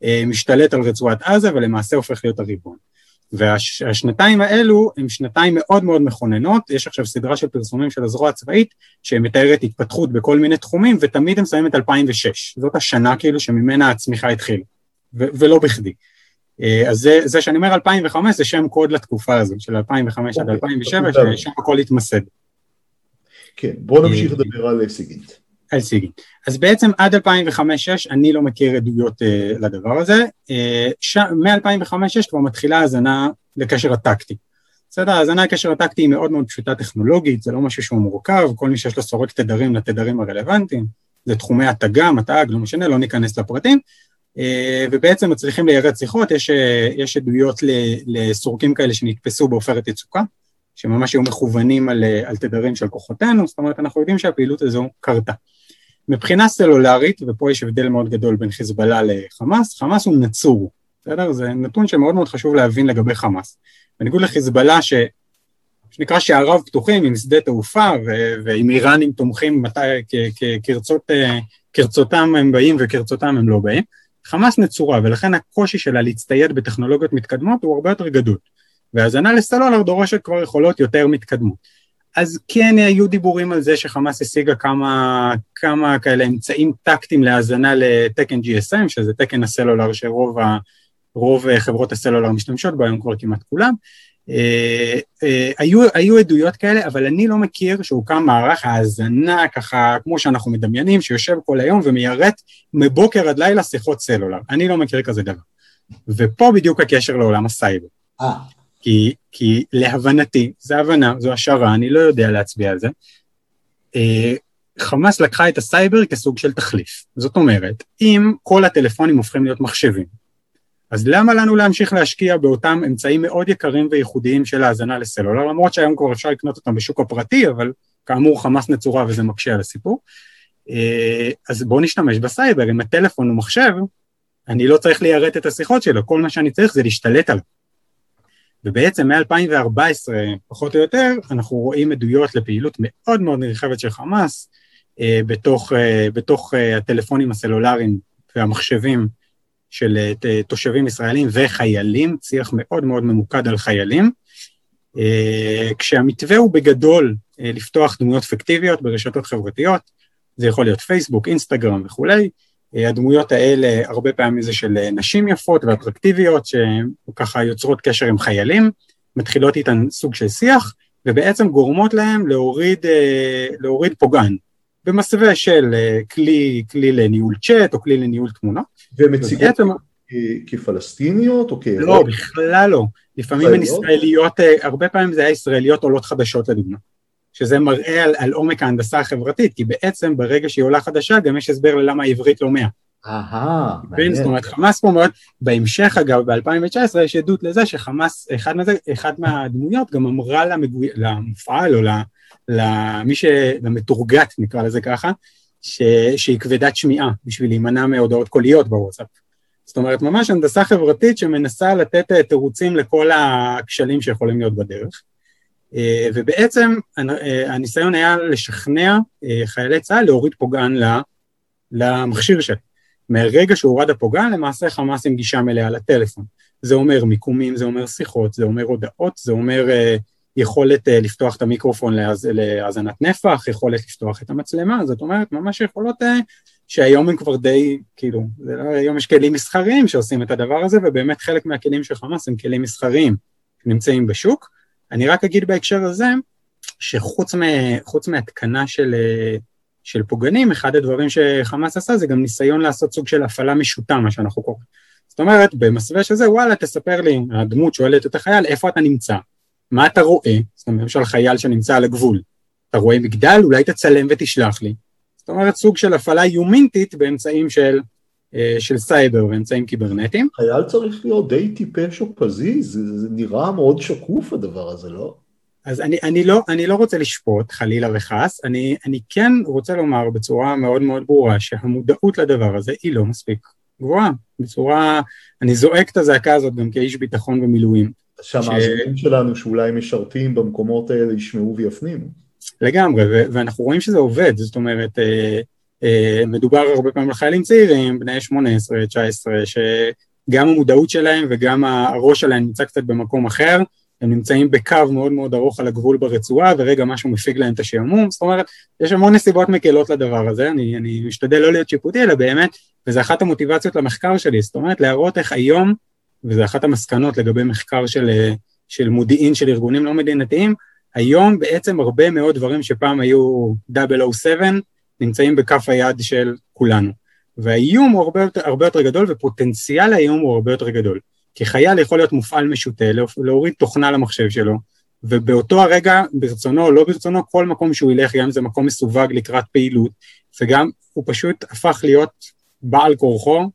אה, משתלט על רצועת עזה ולמעשה הופך להיות הריבון. והשנתיים האלו הם שנתיים מאוד מאוד מכוננות, יש עכשיו סדרה של פרסומים של הזרוע הצבאית שמתארת התפתחות בכל מיני תחומים ותמיד הם שמים את 2006, זאת השנה כאילו שממנה הצמיחה התחילה, ולא בכדי. אה, אז זה, זה שאני אומר 2005 זה שם קוד לתקופה הזו, של 2005 עד 2007, אוקיי, ששם הכל התמסד. כן, בואו נמשיך אה, לדבר על סיגינט. על סיגינט. אז בעצם עד 2005-2006 אני לא מכיר עדויות uh, לדבר הזה, uh, מ-2005-2006 כבר מתחילה האזנה לקשר הטקטי. בסדר, האזנה לקשר הטקטי היא מאוד מאוד פשוטה טכנולוגית, זה לא משהו שהוא מורכב, כל מי שיש לו סורק תדרים לתדרים הרלוונטיים, זה תחומי התג"ם, התג, לא משנה, לא ניכנס לפרטים, אה, ובעצם מצליחים ליירט שיחות, יש, אה, יש עדויות לסורקים כאלה שנתפסו בעופרת יצוקה, שממש היו מכוונים על, אה, על תדרים של כוחותינו, זאת אומרת אנחנו יודעים שהפעילות הזו קרתה. מבחינה סלולרית, ופה יש הבדל מאוד גדול בין חיזבאללה לחמאס, חמאס הוא נצור, בסדר? זה נתון שמאוד מאוד חשוב להבין לגבי חמאס. בניגוד לחיזבאללה ש... שנקרא שעריו פתוחים עם שדה תעופה ו- ועם איראנים תומכים מתי כרצות, כרצותם הם באים וכרצותם הם לא באים, חמאס נצורה ולכן הקושי שלה להצטייד בטכנולוגיות מתקדמות הוא הרבה יותר גדול והאזנה לסלולר דורשת כבר יכולות יותר מתקדמות. אז כן היו דיבורים על זה שחמאס השיגה כמה, כמה כאלה אמצעים טקטיים להאזנה לתקן GSM, שזה תקן הסלולר שרוב ה, חברות הסלולר משתמשות בו היום כבר כמעט כולם, אה, אה, היו, היו עדויות כאלה, אבל אני לא מכיר שהוקם מערך האזנה ככה, כמו שאנחנו מדמיינים, שיושב כל היום ומיירט מבוקר עד לילה שיחות סלולר. אני לא מכיר כזה דבר. ופה בדיוק הקשר לעולם הסייבר. אה. כי, כי להבנתי, זו הבנה, זו השערה, אני לא יודע להצביע על זה. חמאס לקחה את הסייבר כסוג של תחליף. זאת אומרת, אם כל הטלפונים הופכים להיות מחשבים, אז למה לנו להמשיך להשקיע באותם אמצעים מאוד יקרים וייחודיים של האזנה לסלולר, למרות שהיום כבר אפשר לקנות אותם בשוק הפרטי, אבל כאמור חמאס נצורה וזה מקשה על הסיפור. אה, אז בואו נשתמש בסייבר, אם הטלפון הוא מחשב, אני לא צריך ליירט את השיחות שלו, כל מה שאני צריך זה להשתלט עליו. ובעצם מ-2014, פחות או יותר, אנחנו רואים עדויות לפעילות מאוד מאוד נרחבת של חמאס אה, בתוך, אה, בתוך הטלפונים הסלולריים והמחשבים של אה, תושבים ישראלים וחיילים, שיח מאוד מאוד ממוקד על חיילים, אה, כשהמתווה הוא בגדול אה, לפתוח דמויות פיקטיביות ברשתות חברתיות, זה יכול להיות פייסבוק, אינסטגרם וכולי, הדמויות האלה הרבה פעמים זה של נשים יפות ואטרקטיביות שככה יוצרות קשר עם חיילים, מתחילות איתן סוג של שיח ובעצם גורמות להם להוריד, להוריד פוגען במסווה של כלי, כלי לניהול צ'אט או כלי לניהול תמונות ומציגות כפלסטיניות או כאירות? לא, בכלל לא. לפעמים הן ישראליות, אה, הרבה פעמים זה היה ישראליות עולות חדשות לדוגמה. שזה מראה על, על עומק ההנדסה החברתית, כי בעצם ברגע שהיא עולה חדשה גם יש הסבר ללמה העברית לא מאה. אהה, מעניין. זאת אומרת, חמאס פה מאוד, בהמשך אגב, ב-2019 יש עדות לזה שחמאס, אחד, מזה, אחד מהדמויות גם אמרה למגו... למפעל או למי ש... למתורגת נקרא לזה ככה, ש... שהיא כבדת שמיעה בשביל להימנע מהודעות קוליות בוואטסאפ. זאת אומרת, ממש הנדסה חברתית שמנסה לתת אה, תירוצים לכל הכשלים שיכולים להיות בדרך. אה, ובעצם אה, הניסיון היה לשכנע חיילי צה"ל להוריד פוגען למכשיר שלהם. מהרגע שהורד הפוגען, למעשה חמאס עם גישה מלאה לטלפון. זה אומר מיקומים, זה אומר שיחות, זה אומר הודעות, זה אומר יכולת לפתוח את המיקרופון להאזנת נפח, יכולת לפתוח את המצלמה, זאת אומרת ממש יכולות שהיום הם כבר די, כאילו, לא, היום יש כלים מסחריים שעושים את הדבר הזה, ובאמת חלק מהכלים של חמאס הם כלים מסחריים שנמצאים בשוק. אני רק אגיד בהקשר הזה, שחוץ מהתקנה של, אה, של פוגענים, אחד הדברים שחמאס עשה זה גם ניסיון לעשות סוג של הפעלה משוטה, מה שאנחנו קוראים. זאת אומרת, במסווה של זה, וואלה, תספר לי, הדמות שואלת את החייל, איפה אתה נמצא? מה אתה רואה? זאת אומרת, למשל חייל שנמצא על הגבול, אתה רואה מגדל? אולי תצלם ותשלח לי. זאת אומרת, סוג של הפעלה יומינטית באמצעים של, של סייבר ואמצעים קיברנטיים. חייל צריך להיות די טיפש או פזיז, זה, זה נראה מאוד שקוף הדבר הזה, לא? אז אני, אני, לא, אני לא רוצה לשפוט, חלילה וחס, אני, אני כן רוצה לומר בצורה מאוד מאוד ברורה שהמודעות לדבר הזה היא לא מספיק גבוהה. בצורה, אני זועק את הזעקה הזאת גם כאיש ביטחון ומילואים. שהמאזינים ש... שלנו שאולי משרתים במקומות האלה ישמעו ויפנימו. לגמרי, ו- ואנחנו רואים שזה עובד, זאת אומרת, אה, אה, מדובר הרבה פעמים על חיילים צעירים, בני 18, 19, שגם המודעות שלהם וגם הראש שלהם נמצא קצת במקום אחר, הם נמצאים בקו מאוד מאוד ארוך על הגבול ברצועה, ורגע משהו מפיג להם את השעמום, זאת אומרת, יש המון נסיבות מקלות לדבר הזה, אני, אני משתדל לא להיות שיפוטי, אלא באמת, וזה אחת המוטיבציות למחקר שלי, זאת אומרת, להראות איך היום, וזה אחת המסקנות לגבי מחקר של, של מודיעין של ארגונים לא מדינתיים, היום בעצם הרבה מאוד דברים שפעם היו 007, נמצאים בכף היד של כולנו. והאיום הוא הרבה יותר, הרבה יותר גדול, ופוטנציאל האיום הוא הרבה יותר גדול. כי חייל יכול להיות מופעל משוטה, להוריד תוכנה למחשב שלו, ובאותו הרגע, ברצונו או לא ברצונו, כל מקום שהוא ילך, גם אם זה מקום מסווג לקראת פעילות, וגם הוא פשוט הפך להיות בעל כורחו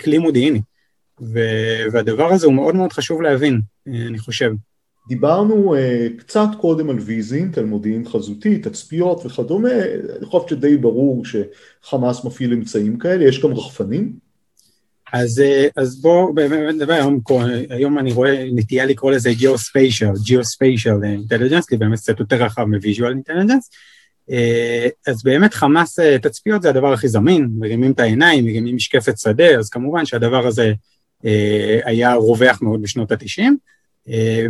כלי מודיעיני. והדבר הזה הוא מאוד מאוד חשוב להבין, אני חושב. דיברנו uh, קצת קודם על ויזינט, על מודיעין חזותי, תצפיות וכדומה, אני חושב שדי ברור שחמאס מפעיל אמצעים כאלה, יש גם רחפנים? אז, אה, אז בואו באמת נדבר, היום, היום אני רואה נטייה לקרוא לזה geospatial, geospatial intelligence, כי באמת קצת יותר רחב מ visual intelligence. אה, אז באמת חמאס תצפיות זה הדבר הכי זמין, מרימים את העיניים, מרימים משקפת שדה, אז כמובן שהדבר הזה היה רווח מאוד בשנות התשעים.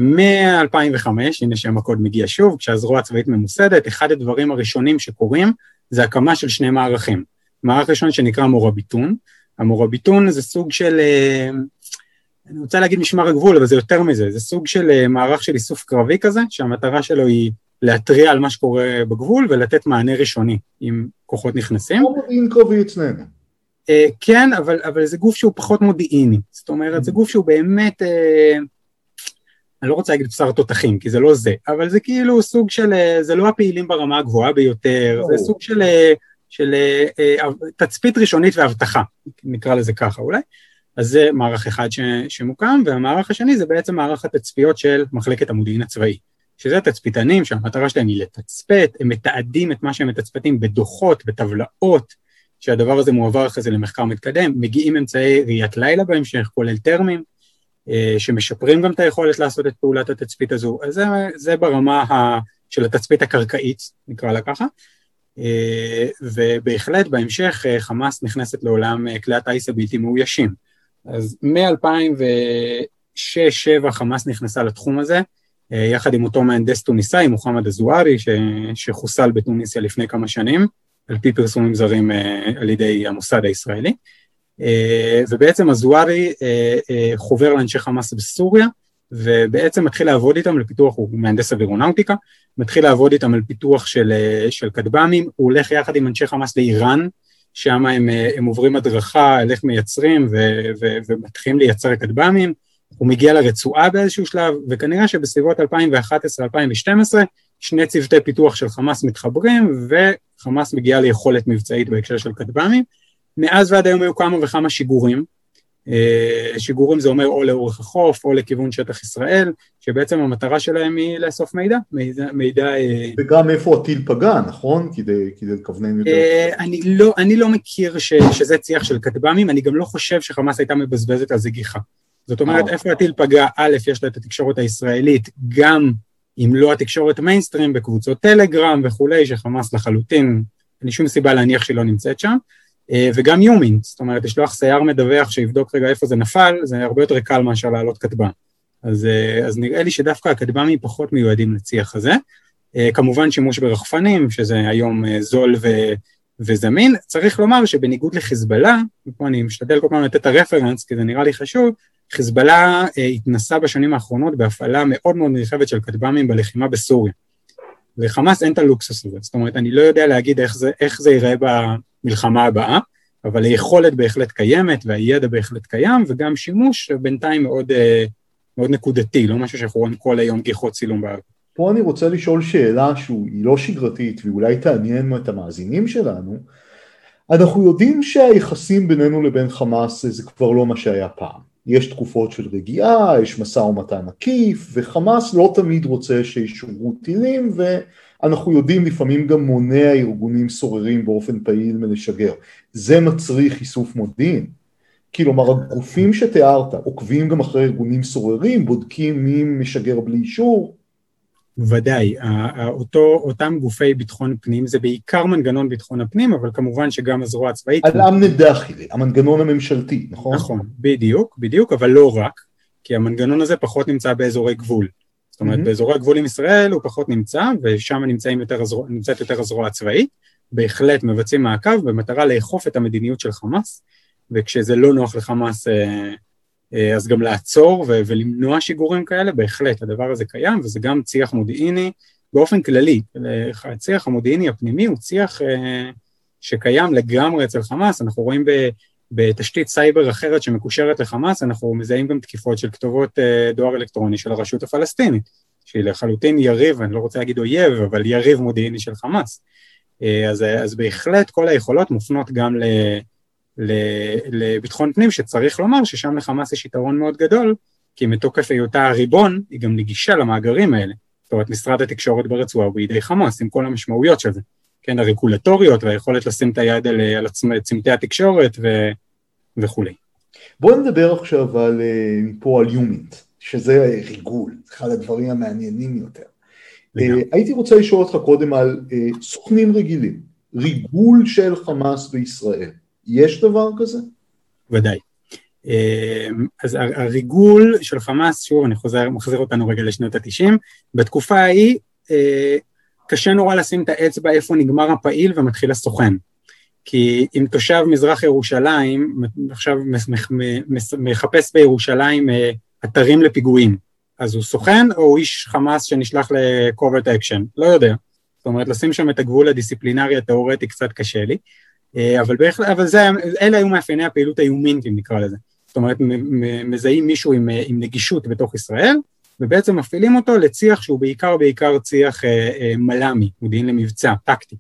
מ-2005, הנה שם הקוד מגיע שוב, כשהזרוע הצבאית ממוסדת, אחד הדברים הראשונים שקורים זה הקמה של שני מערכים. מערך ראשון שנקרא מורביטון, המורביטון זה סוג של, אה, אני רוצה להגיד משמר הגבול, אבל זה יותר מזה, זה סוג של אה, מערך של איסוף קרבי כזה, שהמטרה שלו היא להתריע על מה שקורה בגבול ולתת מענה ראשוני אם כוחות נכנסים. כמו מודיעין קרבי אצלנו. אה, כן, אבל, אבל זה גוף שהוא פחות מודיעיני, זאת אומרת, זה גוף שהוא באמת... אני לא רוצה להגיד בשר תותחים, כי זה לא זה, אבל זה כאילו סוג של, אה, זה לא הפעילים ברמה הגבוהה ביותר, זה סוג של, אה, של אה, תצפית ראשונית ואבטחה, נקרא לזה ככה אולי. אז זה מערך אחד ש, שמוקם, והמערך השני זה בעצם מערך התצפיות של מחלקת המודיעין הצבאי, שזה תצפיתנים שהמטרה שלהם היא לתצפת, הם מתעדים את מה שהם מתצפתים בדוחות, בטבלאות, שהדבר הזה מועבר אחרי זה למחקר מתקדם, מגיעים אמצעי ראיית לילה בהמשך, כולל טרמים, שמשפרים גם את היכולת לעשות את פעולת התצפית הזו, אז זה, זה ברמה ה, של התצפית הקרקעית, נקרא לה ככה, אה, ובהחלט בהמשך אה, חמאס נכנסת לעולם כלי הטיס הבלתי מאוישים. אז מ-2006-2007 חמאס נכנסה לתחום הזה, יחד עם אותו מהנדס טוניסאי, מוחמד א-זוהרי, שחוסל בתוניסיה לפני כמה שנים, על פי פרסומים זרים על ידי המוסד הישראלי. אה, ובעצם הזוארי אה, אה, חובר לאנשי חמאס בסוריה, ובעצם מתחיל לעבוד איתם לפיתוח, הוא מהנדס אווירונאוטיקה, מתחיל לעבוד איתם על פיתוח של, של כטב"מים, הוא הולך יחד עם אנשי חמאס לאיראן, שם הם, הם עוברים הדרכה על איך מייצרים ו, ו, ומתחילים לייצר כטב"מים, הוא מגיע לרצועה באיזשהו שלב, וכנראה שבסביבות 2011-2012 שני צוותי פיתוח של חמאס מתחברים, וחמאס מגיעה ליכולת מבצעית בהקשר של כטב"מים, מאז ועד היום היו כמה וכמה שיגורים. אה, שיגורים זה אומר או לאורך החוף או לכיוון שטח ישראל, שבעצם המטרה שלהם היא לאסוף מידע, מידע... מידע אה, וגם איפה הטיל פגע, נכון? כדי, כדי לכוונן יותר. אה, אני לא, אני לא מכיר ש, שזה צי"ח של כטב"מים, אני גם לא חושב שחמאס הייתה מבזבזת על זה גיחה. זאת אומרת, איפה הטיל פגע, א', יש לה את התקשורת הישראלית, גם אם לא התקשורת מיינסטרים, בקבוצות טלגרם וכולי, שחמאס לחלוטין, אין שום סיבה להניח שהיא לא נמצאת שם. אה, וגם יומין, זאת אומרת, לשלוח סייר מדווח שיבדוק רגע איפה זה נפל, זה הרבה יותר קל מאשר לעלות כטב"ם. אז, אה, אז נראה לי שדווקא הכטב"מים פחות מיועדים לצי"ח הזה. אה, כמובן שימוש ברחפנים, שזה היום זול ו, וזמין. צריך לומר שבניגוד לחיזבאללה, ופה אני משתדל כל פעם לתת את הרפרנס, כי זה נראה לי חשוב, חיזבאללה התנסה בשנים האחרונות בהפעלה מאוד מאוד נרחבת של כטב"מים בלחימה בסוריה. לחמאס אין את הלוקסוס הזה, זאת אומרת, אני לא יודע להגיד איך זה, איך זה ייראה במלחמה הבאה, אבל היכולת בהחלט קיימת והידע בהחלט קיים, וגם שימוש בינתיים מאוד, אה, מאוד נקודתי, לא משהו שאנחנו רואים כל היום גיחות צילום בארץ. פה אני רוצה לשאול שאלה שהיא לא שגרתית ואולי תעניין את המאזינים שלנו. אנחנו יודעים שהיחסים בינינו לבין חמאס זה כבר לא מה שהיה פעם. יש תקופות של רגיעה, יש משא ומתן עקיף, וחמאס לא תמיד רוצה שישוגרו טילים, ואנחנו יודעים לפעמים גם מונע ארגונים סוררים באופן פעיל מלשגר. זה מצריך איסוף מודיעין. כלומר הגופים שתיארת עוקבים גם אחרי ארגונים סוררים, בודקים מי משגר בלי אישור? ודאי, אותו, אותם גופי ביטחון פנים זה בעיקר מנגנון ביטחון הפנים, אבל כמובן שגם הזרוע הצבאית... על אמנה דחילי, המנגנון הממשלתי, נכון? נכון, בדיוק, בדיוק, אבל לא רק, כי המנגנון הזה פחות נמצא באזורי גבול. זאת אומרת, mm-hmm. באזורי הגבול עם ישראל הוא פחות נמצא, ושם יותר הזרוע, נמצאת יותר הזרוע הצבאית, בהחלט מבצעים מעקב במטרה לאכוף את המדיניות של חמאס, וכשזה לא נוח לחמאס אה, אה, אז גם לעצור ו- ולמנוע שיגורים כאלה, בהחלט הדבר הזה קיים, וזה גם צי"ח מודיעיני באופן כללי. הצי"ח המודיעיני הפנימי הוא צי"ח אה, שקיים לגמרי אצל חמאס, אנחנו רואים ב- בתשתית סייבר אחרת שמקושרת לחמאס, אנחנו מזהים גם תקיפות של כתובות דואר אלקטרוני של הרשות הפלסטינית, שהיא לחלוטין יריב, אני לא רוצה להגיד אויב, אבל יריב מודיעיני של חמאס. אז, אז בהחלט כל היכולות מופנות גם ל... לביטחון פנים, שצריך לומר ששם לחמאס יש יתרון מאוד גדול, כי מתוקף היותה הריבון, היא גם נגישה למאגרים האלה. זאת אומרת, משרד התקשורת ברצועה הוא בידי חמאס, עם כל המשמעויות של זה. כן, הרגולטוריות והיכולת לשים את היד על, על צמתי התקשורת ו, וכולי. בואו נדבר עכשיו על, אה, פה על יומינט, שזה ריגול, אחד הדברים המעניינים יותר. לגמרי. אה, הייתי רוצה לשאול אותך קודם על אה, סוכנים רגילים, ריגול של חמאס בישראל. יש דבר כזה? ודאי. אז הריגול של חמאס, שוב אני חוזר, מחזיר אותנו רגע לשנות התשעים, בתקופה ההיא קשה נורא לשים את האצבע איפה נגמר הפעיל ומתחיל הסוכן. כי אם תושב מזרח ירושלים עכשיו מחפש בירושלים אה, אתרים לפיגועים, אז הוא סוכן או הוא איש חמאס שנשלח ל covert action? לא יודע. זאת אומרת, לשים שם את הגבול הדיסציפלינרי התיאורטי קצת קשה לי. אה, אבל, בהחלט, אבל זה, אלה היו מאפייני הפעילות היומינית, אם נקרא לזה. זאת אומרת, מזהים מישהו עם, אה, עם נגישות בתוך ישראל, ובעצם מפעילים אותו לצי"ח שהוא בעיקר בעיקר צי"ח אה, אה, מל"מי, מודיעין למבצע, טקטי.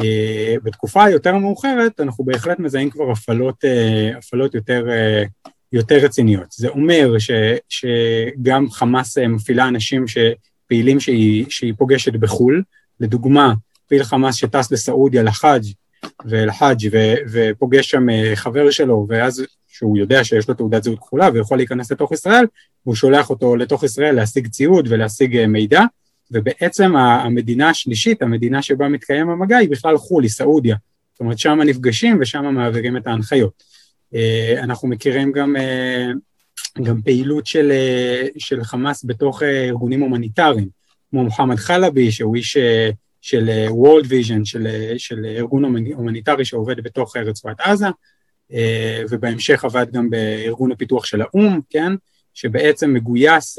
אה, בתקופה היותר מאוחרת אנחנו בהחלט מזהים כבר הפעלות, הפעלות יותר, יותר רציניות. זה אומר ש, שגם חמאס מפעילה אנשים שפעילים שהיא, שהיא פוגשת בחו"ל, לדוגמה, פעיל חמאס שטס לסעודיה לחאג' ואל-חאג' ופוגש שם חבר שלו, ואז שהוא יודע שיש לו תעודת זהות כחולה ויכול להיכנס לתוך ישראל, והוא שולח אותו לתוך ישראל להשיג ציוד ולהשיג אה, מידע, ובעצם המדינה השלישית, המדינה שבה מתקיים המגע, היא בכלל חו"ל, היא סעודיה. זאת אומרת, שם נפגשים ושם מעבירים את ההנחיות. אה, אנחנו מכירים גם, גם פעילות של, של חמאס בתוך ארגונים הומניטריים, כמו מוחמד חלבי, שהוא איש של אה, World Vision, של, אה, של ארגון הומניטרי שעובד בתוך רצועת עזה, אה, ובהמשך עבד גם בארגון הפיתוח של האו"ם, כן, שבעצם מגויס,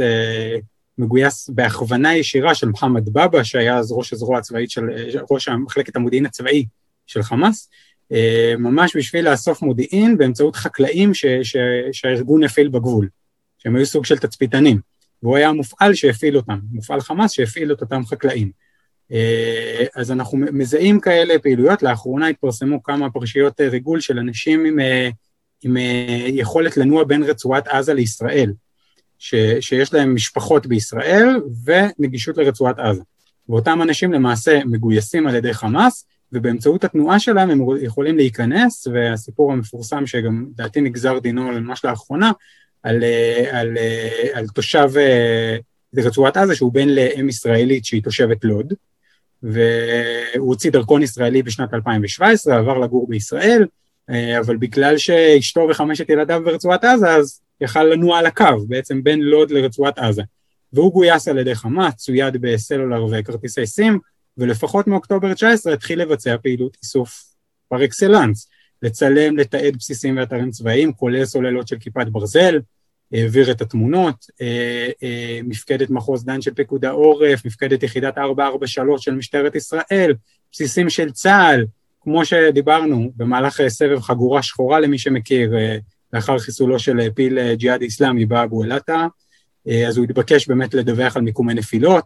מגויס בהכוונה ישירה של מוחמד בבא, שהיה אז ראש הזרוע הצבאית של, ראש מחלקת המודיעין הצבאי של חמאס, ממש בשביל לאסוף מודיעין באמצעות חקלאים ש, ש, שהארגון הפעיל בגבול, שהם היו סוג של תצפיתנים, והוא היה המופעל שהפעיל אותם, מופעל חמאס שהפעיל את אותם חקלאים. אה, אז אנחנו מזהים כאלה פעילויות, לאחרונה התפרסמו כמה פרשיות אה, ריגול של אנשים עם, אה, עם יכולת לנוע בין רצועת עזה לישראל, ש, שיש להם משפחות בישראל ונגישות לרצועת עזה. ואותם אנשים למעשה מגויסים על ידי חמאס, ובאמצעות התנועה שלהם הם יכולים להיכנס, והסיפור המפורסם שגם לדעתי נגזר דינו ממש לאחרונה, על, על, על, על תושב רצועת עזה שהוא בן לאם ישראלית שהיא תושבת לוד, והוא הוציא דרכון ישראלי בשנת 2017, עבר לגור בישראל, אה, אבל בגלל שאשתו וחמשת ילדיו ברצועת עזה, אז יכל לנוע על הקו, בעצם בין לוד לרצועת עזה. והוא גויס על ידי חמאס, צויד בסלולר וכרטיסי סים, ולפחות מאוקטובר 19 התחיל לבצע פעילות איסוף פר אקסלנס, לצלם, לתעד בסיסים ואתרים צבאיים, כולל סוללות של כיפת ברזל, העביר את התמונות, אה, אה, מפקדת מחוז דן של פיקוד העורף, מפקדת יחידת 443 של משטרת ישראל, בסיסים של צה"ל, כמו שדיברנו במהלך אה, סבב חגורה שחורה למי שמכיר, לאחר חיסולו של פיל ג'יהאד איסלאמי באבו אל-עטה, אז הוא התבקש באמת לדווח על מיקומי נפילות,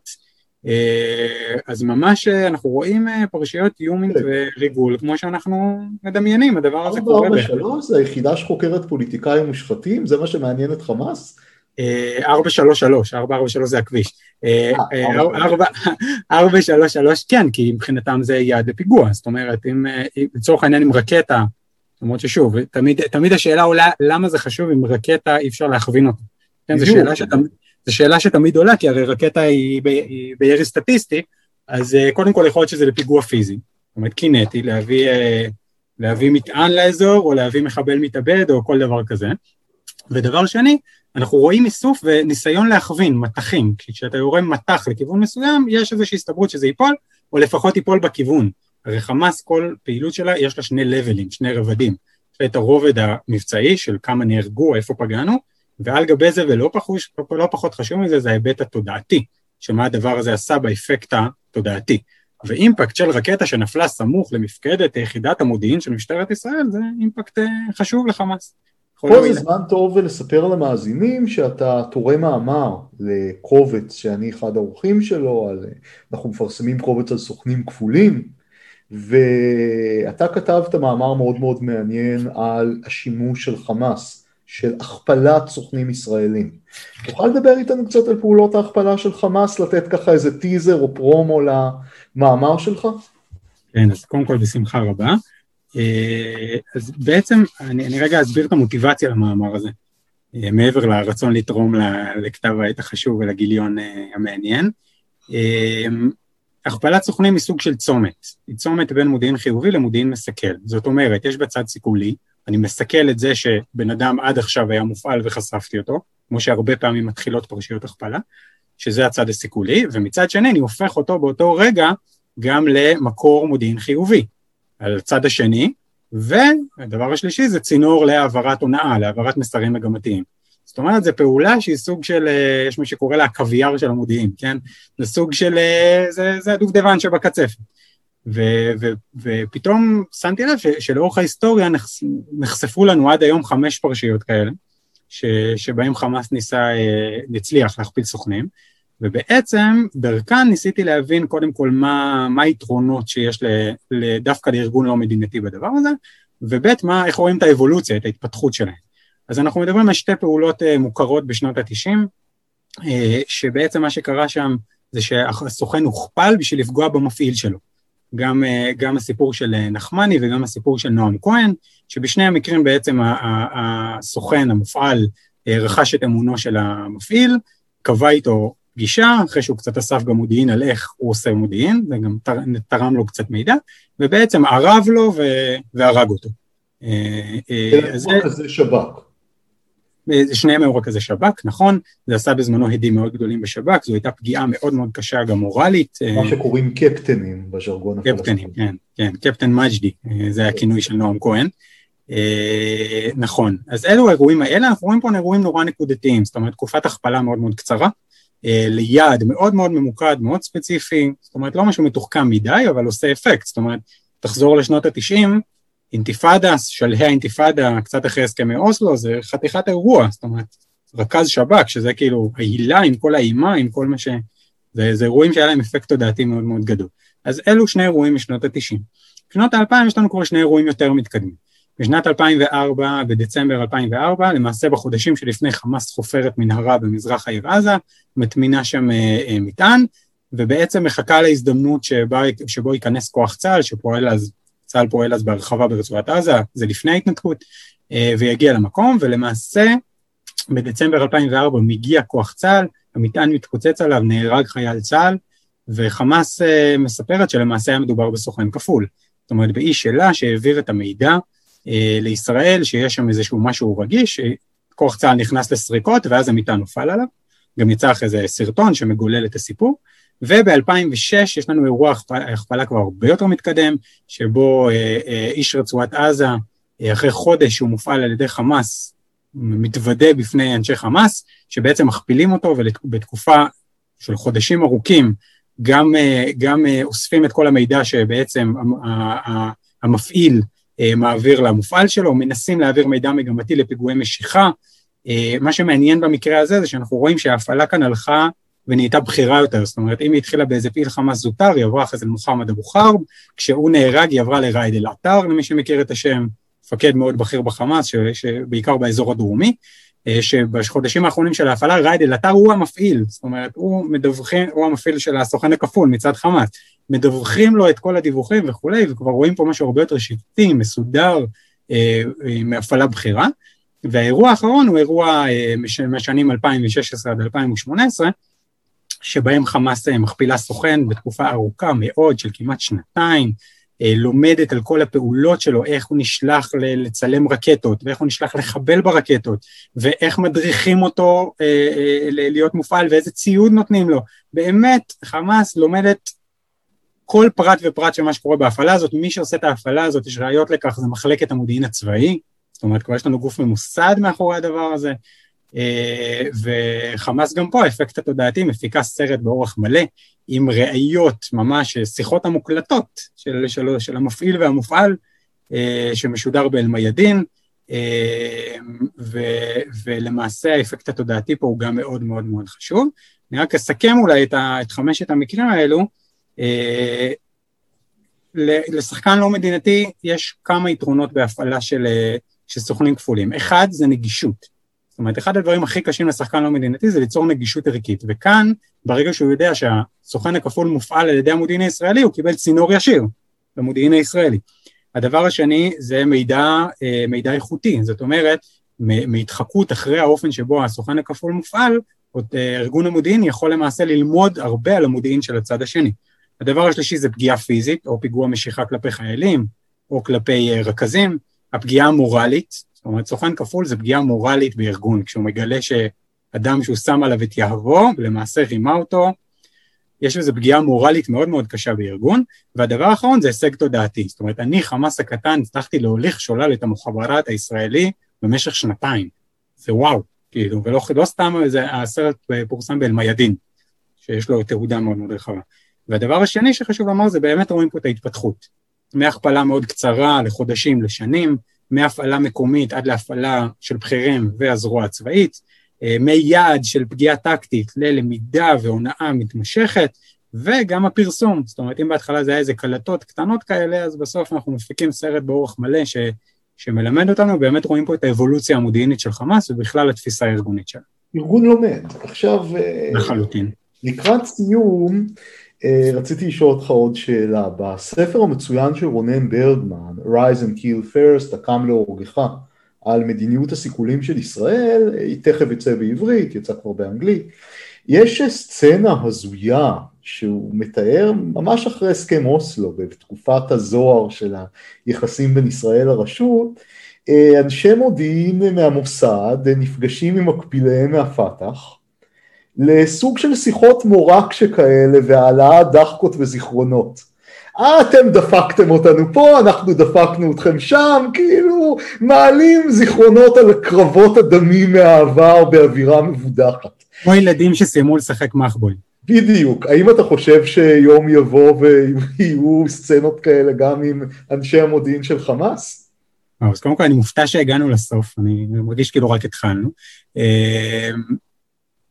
אז ממש אה, אנחנו רואים אה, פרשיות יומינג כן. וריגול, כמו שאנחנו מדמיינים, הדבר הזה קורה. 443 זה היחידה שחוקרת פוליטיקאים מושחתים? זה מה שמעניין את חמאס? 433, 443 זה הכביש. 433 כן, כי מבחינתם זה יעד לפיגוע, זאת אומרת, אם לצורך העניין עם רקטה למרות ששוב, תמיד, תמיד השאלה עולה למה זה חשוב אם רקטה אי אפשר להכווין אותה. כן, זו שאלה, שתמיד, זו שאלה שתמיד עולה, כי הרי רקטה היא, ב, היא בירי סטטיסטי, אז uh, קודם כל יכול להיות שזה לפיגוע פיזי. זאת אומרת, קינטי, להביא, uh, להביא מטען לאזור, או להביא מחבל מתאבד, או כל דבר כזה. ודבר שני, אנחנו רואים איסוף וניסיון להכווין מטחים, כי כשאתה יורה מטח לכיוון מסוים, יש איזושהי הסתברות שזה ייפול, או לפחות ייפול בכיוון. הרי חמאס, כל פעילות שלה, יש לה שני לבלים, שני רבדים. את הרובד המבצעי של כמה נהרגו, איפה פגענו, ועל גבי זה, ולא פחות, לא פחות חשוב מזה, זה ההיבט התודעתי, שמה הדבר הזה עשה באפקט התודעתי. ואימפקט של רקטה שנפלה סמוך למפקדת יחידת המודיעין של משטרת ישראל, זה אימפקט אה, חשוב לחמאס. פה זה זמן טוב לספר למאזינים שאתה תורם מאמר לקובץ שאני אחד האורחים שלו, על, אנחנו מפרסמים קובץ על סוכנים כפולים, ואתה כתבת מאמר מאוד מאוד מעניין על השימוש של חמאס, של הכפלת סוכנים ישראלים. תוכל לדבר איתנו קצת על פעולות ההכפלה של חמאס, לתת ככה איזה טיזר או פרומו למאמר שלך? כן, אז קודם כל בשמחה רבה. אה, אז בעצם אני, אני רגע אסביר את המוטיבציה למאמר הזה, אה, מעבר לרצון לתרום לכתב העת החשוב ולגיליון אה, המעניין. הכפלת סוכנים היא סוג של צומת, היא צומת בין מודיעין חיובי למודיעין מסכל. זאת אומרת, יש בצד סיכולי, אני מסכל את זה שבן אדם עד עכשיו היה מופעל וחשפתי אותו, כמו שהרבה פעמים מתחילות פרשיות הכפלה, שזה הצד הסיכולי, ומצד שני אני הופך אותו באותו רגע גם למקור מודיעין חיובי. על הצד השני, והדבר השלישי זה צינור להעברת הונאה, להעברת מסרים מגמתיים. זאת אומרת, זו פעולה שהיא סוג של, אה, יש מי שקורא לה הקוויאר של המודיעין, כן? זה סוג של, אה, זה, זה הדובדבן שבקצפת. ו- ו- ופתאום שמתי לב ש- שלאורך ההיסטוריה נחש- נחשפו לנו עד היום חמש פרשיות כאלה, ש- שבהם חמאס ניסה, אה, הצליח להכפיל סוכנים, ובעצם דרכן ניסיתי להבין קודם כל מה, מה היתרונות שיש דווקא לארגון לא מדינתי בדבר הזה, וב' מה, איך רואים את האבולוציה, את ההתפתחות שלהם. אז אנחנו מדברים על שתי פעולות uh, מוכרות בשנות ה-90, uh, שבעצם מה שקרה שם זה שהסוכן הוכפל בשביל לפגוע במפעיל שלו. גם, uh, גם הסיפור של נחמני וגם הסיפור של נועם כהן, שבשני המקרים בעצם הסוכן המופעל רכש את אמונו של המפעיל, קבע איתו פגישה, אחרי שהוא קצת אסף גם מודיעין על איך הוא עושה מודיעין, וגם תרם לו קצת מידע, ובעצם ערב לו ו... והרג אותו. אה, אה, זה כזה שב"כ. אה, שניהם היו כזה שב"כ, נכון, זה עשה בזמנו הדים מאוד גדולים בשב"כ, זו הייתה פגיעה מאוד מאוד קשה גם מורלית. מה שקוראים קפטנים בז'רגון הפלסטיני. קפטנים, כן, כן, קפטן מג'די, זה הכינוי של נועם כהן. נכון, אז אלו האירועים האלה, אנחנו רואים פה אירועים נורא נקודתיים, זאת אומרת תקופת הכפלה מאוד מאוד קצרה, אה, ליעד מאוד מאוד ממוקד, מאוד ספציפי, זאת אומרת לא משהו מתוחכם מדי, אבל עושה אפקט, זאת אומרת, תחזור לשנות התשעים, אינתיפאדה, שלהי האינתיפאדה קצת אחרי הסכמי אוסלו, זה חתיכת אירוע, זאת אומרת, רכז שב"כ, שזה כאילו ההילה עם כל האימה, עם כל מה ש... זה, זה אירועים שהיה להם אפקט תודעתי מאוד מאוד גדול. אז אלו שני אירועים משנות התשעים. בשנות האלפיים יש לנו כבר שני אירועים יותר מתקדמים. בשנת 2004, בדצמבר 2004, למעשה בחודשים שלפני חמאס חופרת מנהרה במזרח העיר עזה, מטמינה שם אה, אה, מטען, ובעצם מחכה להזדמנות שבה, שבו ייכנס כוח צה"ל, שפועל אז, צה"ל פועל אז בהרחבה ברצועת עזה, זה לפני ההתנתקות, אה, ויגיע למקום, ולמעשה בדצמבר 2004 מגיע כוח צה"ל, המטען מתפוצץ עליו, נהרג חייל צה"ל, וחמאס מספרת שלמעשה היה מדובר בסוכן כפול. זאת אומרת, באיש שלה שהעביר את המידע אה, לישראל, שיש שם איזשהו משהו רגיש, כוח צה"ל נכנס לסריקות ואז המטען נופל עליו, גם יצא אחרי זה סרטון שמגולל את הסיפור, וב-2006 יש לנו אירוע הכפלה כבר הרבה יותר מתקדם, שבו אה, אה, איש רצועת עזה, אה, אחרי חודש שהוא מופעל על ידי חמאס, מתוודה בפני אנשי חמאס, שבעצם מכפילים אותו ובתקופה של חודשים ארוכים גם, גם אוספים את כל המידע שבעצם המפעיל מעביר למופעל שלו, מנסים להעביר מידע מגמתי לפיגועי משיכה. מה שמעניין במקרה הזה זה שאנחנו רואים שההפעלה כאן הלכה ונהייתה בכירה יותר, זאת אומרת אם היא התחילה באיזה פעיל חמאס זוטר, היא עברה אחרי זה למוחמד אבו חרב, כשהוא נהרג היא עברה לראיד אל-עטר, למי שמכיר את השם, מפקד מאוד בכיר בחמאס, שבעיקר באזור הדרומי, אה, שבחודשים האחרונים של ההפעלה ראיד אל-עטר הוא המפעיל, זאת אומרת הוא מדווחים, הוא המפעיל של הסוכן הכפול מצד חמאס, מדווחים לו את כל הדיווחים וכולי, וכבר רואים פה משהו הרבה יותר שיטתי, מסודר, מהפעלה בכירה. והאירוע האחרון הוא אירוע מהשנים 2016 עד 2018, שבהם חמאס מכפילה סוכן בתקופה ארוכה מאוד של כמעט שנתיים, אה, לומדת על כל הפעולות שלו, איך הוא נשלח לצלם רקטות, ואיך הוא נשלח לחבל ברקטות, ואיך מדריכים אותו אה, אה, להיות מופעל, ואיזה ציוד נותנים לו. באמת, חמאס לומדת כל פרט ופרט של מה שקורה בהפעלה הזאת, מי שעושה את ההפעלה הזאת, יש ראיות לכך, זה מחלקת המודיעין הצבאי, זאת אומרת, כבר יש לנו גוף ממוסד מאחורי הדבר הזה, אה, וחמאס גם פה, האפקט התודעתי, מפיקה סרט באורך מלא, עם ראיות, ממש שיחות המוקלטות של, של, של המפעיל והמופעל, אה, שמשודר באל-מיאדין, אה, ולמעשה האפקט התודעתי פה הוא גם מאוד מאוד מאוד חשוב. אני רק אסכם אולי את, ה, את חמשת המקרים האלו. לשחקן לא מדינתי יש כמה יתרונות בהפעלה של, של סוכנים כפולים. אחד זה נגישות. אומרת, אחד הדברים הכי קשים לשחקן לא מדינתי זה ליצור נגישות ערכית, וכאן, ברגע שהוא יודע שהסוכן הכפול מופעל על ידי המודיעין הישראלי, הוא קיבל צינור ישיר במודיעין הישראלי. הדבר השני זה מידע, אה, מידע איכותי, זאת אומרת, מהתחקות אחרי האופן שבו הסוכן הכפול מופעל, אה, ארגון המודיעין יכול למעשה ללמוד הרבה על המודיעין של הצד השני. הדבר השלישי זה פגיעה פיזית, או פיגוע משיכה כלפי חיילים, או כלפי אה, רכזים, הפגיעה המורלית, זאת אומרת, סוכן כפול זה פגיעה מורלית בארגון, כשהוא מגלה שאדם שהוא שם עליו את יהבו, ולמעשה רימה אותו, יש איזו פגיעה מורלית מאוד מאוד קשה בארגון, והדבר האחרון זה הישג תודעתי, זאת אומרת, אני, חמאס הקטן, הצלחתי להוליך שולל את המוחברט הישראלי במשך שנתיים, זה וואו, כאילו, ולא לא סתם זה, הסרט פורסם באל-מיאדין, שיש לו תעודה מאוד מאוד רחבה. והדבר השני שחשוב לומר זה באמת רואים פה את ההתפתחות, מהכפלה מאוד קצרה לחודשים, לשנים, מהפעלה מקומית עד להפעלה של בכירים והזרוע הצבאית, אה, מיעד של פגיעה טקטית ללמידה והונאה מתמשכת, וגם הפרסום, זאת אומרת אם בהתחלה זה היה איזה קלטות קטנות כאלה, אז בסוף אנחנו מפיקים סרט באורך מלא ש, שמלמד אותנו, באמת רואים פה את האבולוציה המודיעינית של חמאס ובכלל התפיסה הארגונית שלה. ארגון לומד, עכשיו... אה, לחלוטין. לקראת סיום, רציתי לשאול אותך עוד שאלה, בספר המצוין של רונן ברגמן, Rise and Kill First, הקם להורגך, על מדיניות הסיכולים של ישראל, היא תכף יצא בעברית, יצא כבר באנגלית, יש סצנה הזויה שהוא מתאר ממש אחרי הסכם אוסלו, בתקופת הזוהר של היחסים בין ישראל לרשות, אה, אנשי מודיעין מהמוסד נפגשים עם מקביליהם מהפת"ח, לסוג של שיחות מורק שכאלה והעלאת דחקות וזיכרונות. אה, אתם דפקתם אותנו פה, אנחנו דפקנו אתכם שם, כאילו מעלים זיכרונות על קרבות הדמים מהעבר באווירה מבודחת. כמו ילדים שסיימו לשחק מחבוי. בדיוק. האם אתה חושב שיום יבוא ויהיו סצנות כאלה גם עם אנשי המודיעין של חמאס? אז קודם כל אני מופתע שהגענו לסוף, אני מרגיש כאילו רק התחלנו.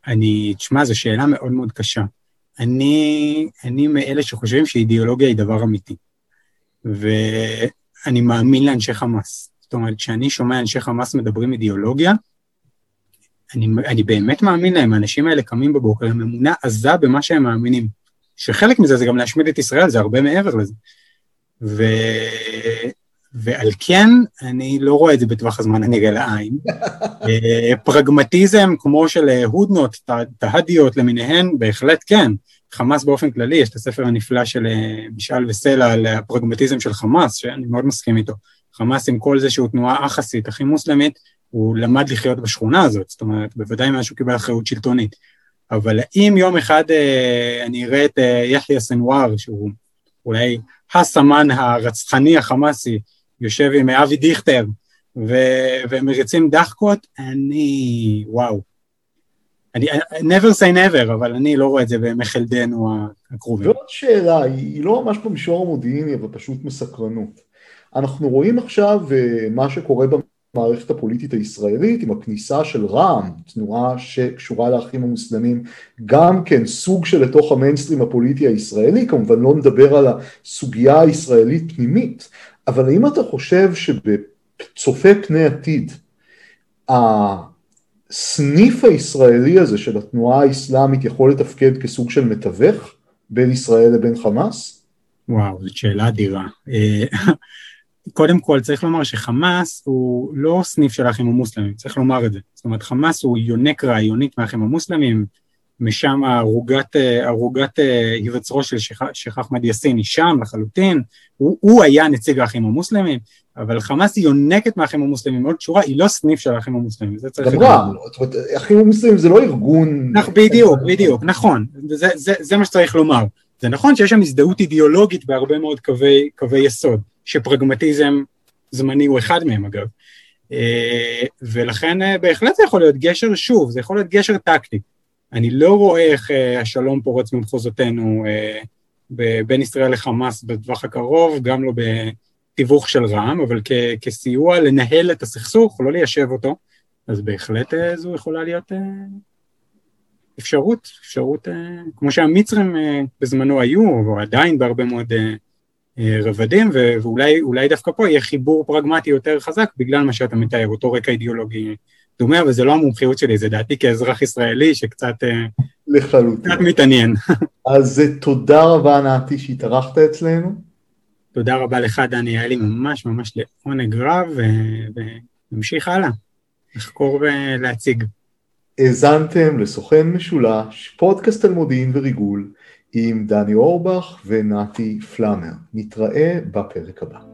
אני, תשמע, זו שאלה מאוד מאוד קשה. אני, אני מאלה שחושבים שאידיאולוגיה היא דבר אמיתי. ואני מאמין לאנשי חמאס. זאת אומרת, כשאני שומע אנשי חמאס מדברים אידיאולוגיה, אני, אני באמת מאמין להם, האנשים האלה קמים בבוקר עם אמונה עזה במה שהם מאמינים. שחלק מזה זה גם להשמיד את ישראל, זה הרבה מעבר לזה. ו... ועל כן, אני לא רואה את זה בטווח הזמן הנראה לעין. אה, פרגמטיזם כמו של אה, הודנות, תהדיות למיניהן, בהחלט כן. חמאס באופן כללי, יש את הספר הנפלא של אה, משאל וסלע על הפרגמטיזם של חמאס, שאני מאוד מסכים איתו. חמאס עם כל זה שהוא תנועה אחסית, הכי מוסלמית, הוא למד לחיות בשכונה הזאת, זאת אומרת, בוודאי מאז שהוא קיבל אחריות שלטונית. אבל אם יום אחד אני אראה את יחיא סנוואר, שהוא אולי הסמן הרצחני החמאסי, יושב עם אבי דיכטר ו- ומריצים דחקות, אני, וואו. אני, never say never, אבל אני לא רואה את זה בימי חלדנו הקרובים. ועוד שאלה, היא לא ממש במישור המודיעיני, אבל פשוט מסקרנות. אנחנו רואים עכשיו אה, מה שקורה במערכת הפוליטית הישראלית עם הכניסה של רע"מ, תנועה שקשורה לאחים המוסלמים, גם כן סוג של לתוך המיינסטרים הפוליטי הישראלי, כמובן לא נדבר על הסוגיה הישראלית פנימית, אבל האם אתה חושב שבצופה פני עתיד, הסניף הישראלי הזה של התנועה האסלאמית יכול לתפקד כסוג של מתווך בין ישראל לבין חמאס? וואו, זאת שאלה אדירה. אה, קודם כל צריך לומר שחמאס הוא לא סניף של האחים המוסלמים, צריך לומר את זה. זאת אומרת, חמאס הוא יונק רעיונית מהאחים המוסלמים, משם ערוגת, ערוגת היווצרו של שייח' אחמד יאסין היא שם לחלוטין, הוא, הוא היה נציג האחים המוסלמים, אבל חמאס היא יונקת מהאחים המוסלמים עוד שורה, היא לא סניף של האחים המוסלמים, זה צריך... גם רע, זאת אומרת, האחים המוסלמים זה לא ארגון... בדיוק, בדיוק, נכון, זה, זה, זה מה שצריך לומר. זה נכון שיש שם הזדהות אידיאולוגית בהרבה מאוד קווי, קווי יסוד, שפרגמטיזם זמני הוא אחד מהם אגב. אה, ולכן אה, בהחלט זה יכול להיות גשר, שוב, זה יכול להיות גשר טקטי. אני לא רואה איך אה, השלום פורץ במחוזותינו בין ישראל לחמאס בטווח הקרוב, גם לא בתיווך של רע"מ, אבל כ- כסיוע לנהל את הסכסוך, לא ליישב אותו, אז בהחלט זו יכולה להיות אפשרות, אפשרות, כמו שהמצרים בזמנו היו, או עדיין בהרבה מאוד רבדים, ואולי דווקא פה יהיה חיבור פרגמטי יותר חזק בגלל מה שאתה מתאר, אותו רקע אידיאולוגי דומה, אבל זה לא המומחיות שלי, זה דעתי כאזרח ישראלי שקצת לחלוטין. קצת מתעניין. אז תודה רבה נעתי שהתארחת אצלנו. תודה רבה לך דני, היה לי ממש ממש לעונג רב, ונמשיך הלאה, לחקור ולהציג. האזנתם לסוכן משולש, פודקאסט על מודיעין וריגול. עם דני אורבך ונתי פלאמר. נתראה בפרק הבא.